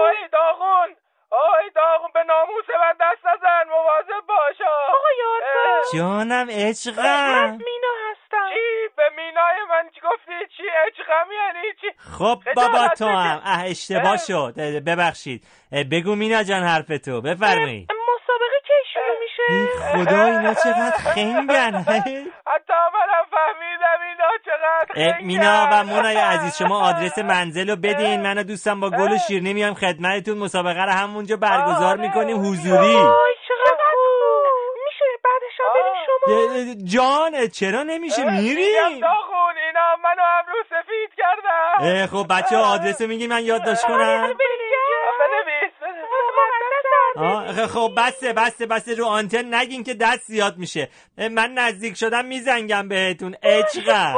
آی داغون. آی داغون به ناموس من دست نزن. مواظب باش آقای آرتا. جانم عشقم. من چی گفتی؟ چی؟ عشقم یعنی؟ چی؟ خب بابا تو. هم اه اشتباه اه. شد. ببخشید. بگو مینا جان حرفتو بفرمایید مسابقه کی شروع میشه؟ خدا اینا چقدر خنگن. حتی منم فهمیدم اینا چقدر. مینا و مونای عزیز شما آدرس منزل رو بدین. من و دوستم با گل و شیرینی میایم خدمتتون. مسابقه رو همونجا برگزار می‌کنیم. حضوری. شما؟ جان چرا نمیشه؟ میریم. داغون اینا منو امرو سفید کردن اه، خب بچه آدرس رو میگی من یادداشت کنم؟ بنویس آه خب بسته بسته بسته رو آنتن. نگین که دست زیاد میشه. من نزدیک شدم میزنگم بهتون. عشقم.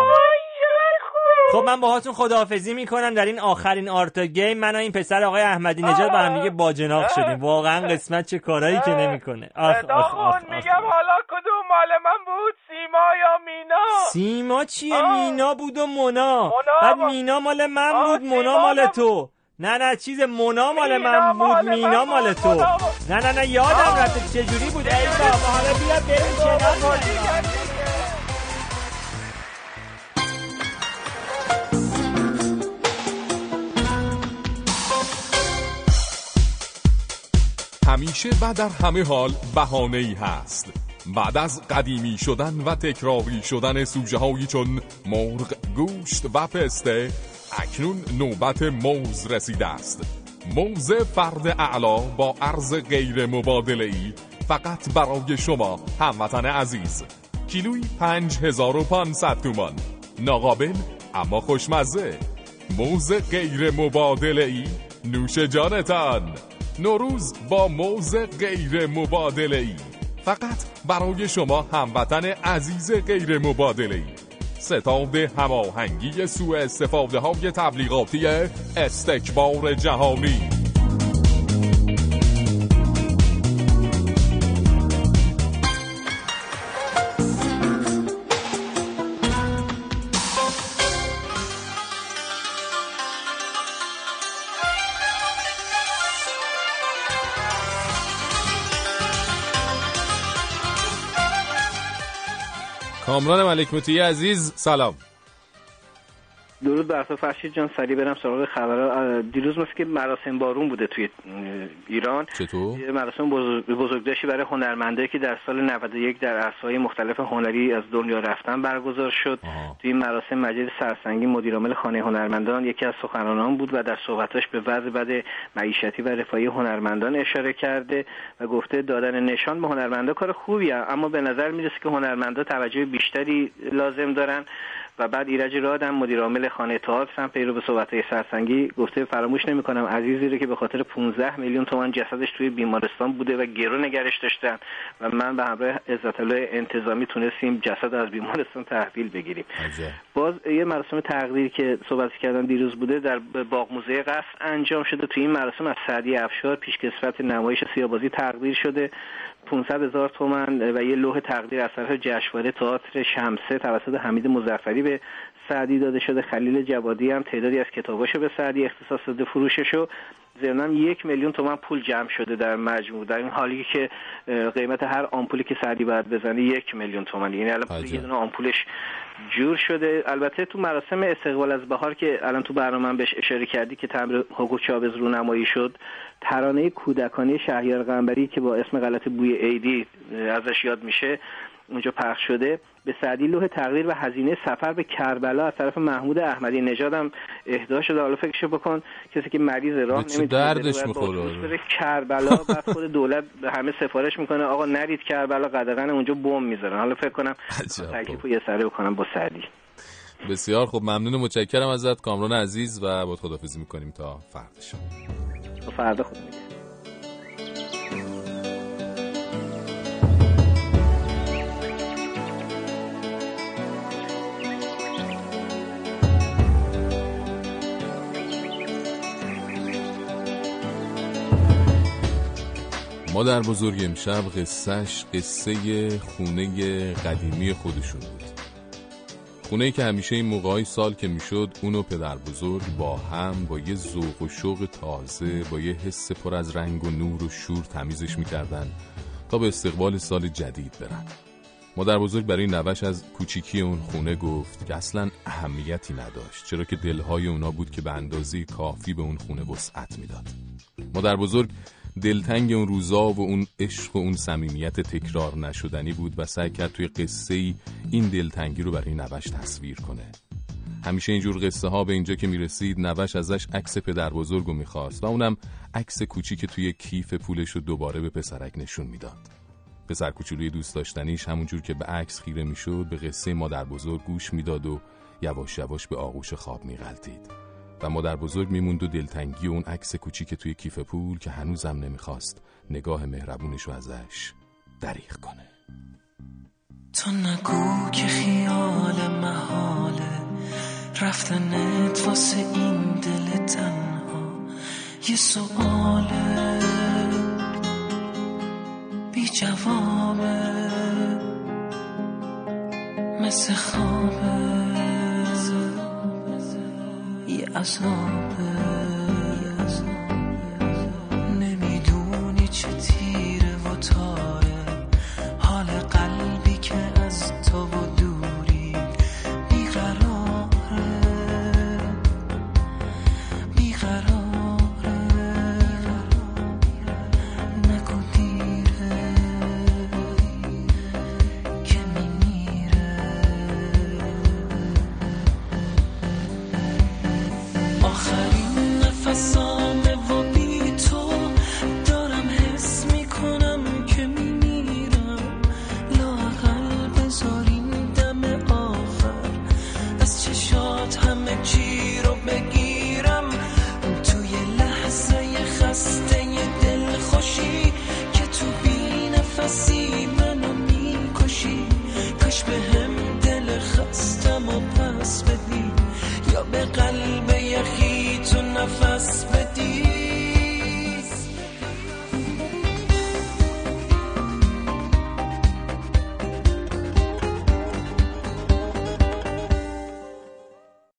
خب من باهاتون خداحافظی می‌کنم. در این آخرین آرتا گیم من و این پسر آقای احمدی نژاد با هم دیگه باجناق شدیم. واقعا قسمت چه کارایی که نمی‌کنه. آخ آخ آخ, میگم حالا کدوم مال من بود؟ سیما یا مینا؟ سیما چیه. مینا بود و مونا. بعد مینا مال من بود مونا مال تو. نه نه چیز مونا مال من بود مینا مال تو. نه نه نه یادم. رفته چجوری بود. ای بابا حالا بیا بریم کنار. همیشه و در همه حال بهانه ای هست. بعد از قدیمی شدن و تکراری شدن سوژه هایی چون مرغ، گوشت و پسته اکنون نوبت موز رسیده است. موز فرد اعلا با عرض غیر مبادله ای فقط برای شما هموطن عزیز. کیلوی 5500 تومان. ناقابل اما خوشمزه. موز غیر مبادله ای نوش جانتان. نوروز با موز غیر مبادله ای. فقط برای شما هموطن عزیز غیر مبادله ای. ستاد هماهنگی سوء استفاده های تبلیغاتی استکبار جهانی. کامران ملک مطیعی عزیز سلام. درود بر تو فرشید جان سریع برم سراغ خبرها. دیروز مثل که مراسم بارون بوده توی ایران. چطور؟ مراسم بزرگ- بزرگداشتی برای هنرمنده که در سال 91 در عرصه‌های مختلف هنری از دنیا رفتن برگزار شد. توی این مراسم مجید سرسنگی مدیرعامل خانه هنرمندان یکی از سخنرانان بود و در صحبتاش به وضع بد معیشتی و رفاهی هنرمندان اشاره کرده و گفته دادن نشان به هنرمندا کار خوبیه اما به نظر می‌رسه که هنرمندا توجه بیشتری لازم دارن. و بعد ایرج رادم مدیر عامل خانه تئاتر هم پیرو به صحبت سرسنگی گفته فراموش نمی‌کنم عزیزی رو که به خاطر 15 میلیون تومان جسدش توی بیمارستان بوده و گرو نگرش داشتن و من به همراه عزت الله انتظامی تونستیم جسد از بیمارستان تحویل بگیریم. باز یه مراسم تقدیر که صحبت کردن دیروز بوده در باغ موزه قصر انجام شده. توی این مراسم از سعدی افشار پیشکسوت نمایش سیابازی تقدیر شده. 500 هزار تومن و یه لوح تقدیر از طرف جشنواره تئاتر شمسه توسط حمید مزفری به سعدی داده شده خلیل جوادی هم تعدادی از کتاباشو به سعدی اختصاص داده فروششو. ضمنا یک میلیون تومن پول جمع شده در مجموع. در این حالی که قیمت هر آمپولی که سعدی باید بزنه یک میلیون تومن یعنی الان یه دونه آمپولش جور شده. البته تو مراسم استقبال از بهار که الان تو برنامه بهش اشاره کردی که تمر هوگو چاوز رونمایی شد ترانه کودکانی شهریار قنبری که با اسم غلط بوی عیدی اه، ازش یاد میشه اونجا پخش شده. به سعدی لوح تقدیر و هزینه سفر به کربلا از طرف محمود احمدی نژاد هم اهدا شده. حالا فکرشو بکن کسی که مریض راه نمی‌تونه دردش با می‌خوره؟ کربلا بعد خود دولت به همه سفارش می‌کنه آقا نرید کربلا قدغن اونجا بم می‌ذارن. حالا فکر کنم تکلیف یه سره بکنم با سعدی. بسیار خب ممنون و متشکرم ازت. کامران عزیز و باید خدافزی می‌کنیم تا فردا شب. فردا خود مادر بزرگ امشب قصهش قصه خونه قدیمی خودشون بود. خونه که همیشه این موقعای سال که می‌شد اون و پدر بزرگ با هم با یه ذوق و شوق تازه با یه حس پر از رنگ و نور و شور تمیزش می‌کردن تا به استقبال سال جدید برن. مادر بزرگ برای نوش از کوچیکی اون خونه گفت که اصلا اهمیتی نداشت چرا که دلهای اونا بود که به اندازه کافی به اون خونه وسعت می‌داد. مادر بزرگ دلتنگ اون روزا و اون عشق و اون صمیمیت تکرار نشدنی بود و سعی کرد توی قصه ای این دلتنگی رو برای نوش تصویر کنه. همیشه اینجور قصه ها به اینجا که می‌رسید نوش ازش عکس پدر بزرگ رو می‌خواست و اونم عکس کوچیک توی کیف پولش رو دوباره به پسرک نشون می‌داد. پسر کوچولوی دوست داشتنیش همونجور که به عکس خیره می‌شد به قصه مادر بزرگ گوش می‌داد و یواش یواش به آغوش خواب میغلطید و مادر بزرگ میموند و دلتنگی و اون عکس کوچیک توی کیف پول که هنوزم نمی‌خواست نگاه مهربونش رو ازش دریغ کنه. تو نگو که خیال محاله رفتنت واسه این دل تنها یه سؤاله بی جوابه مثل خوابه. I saw the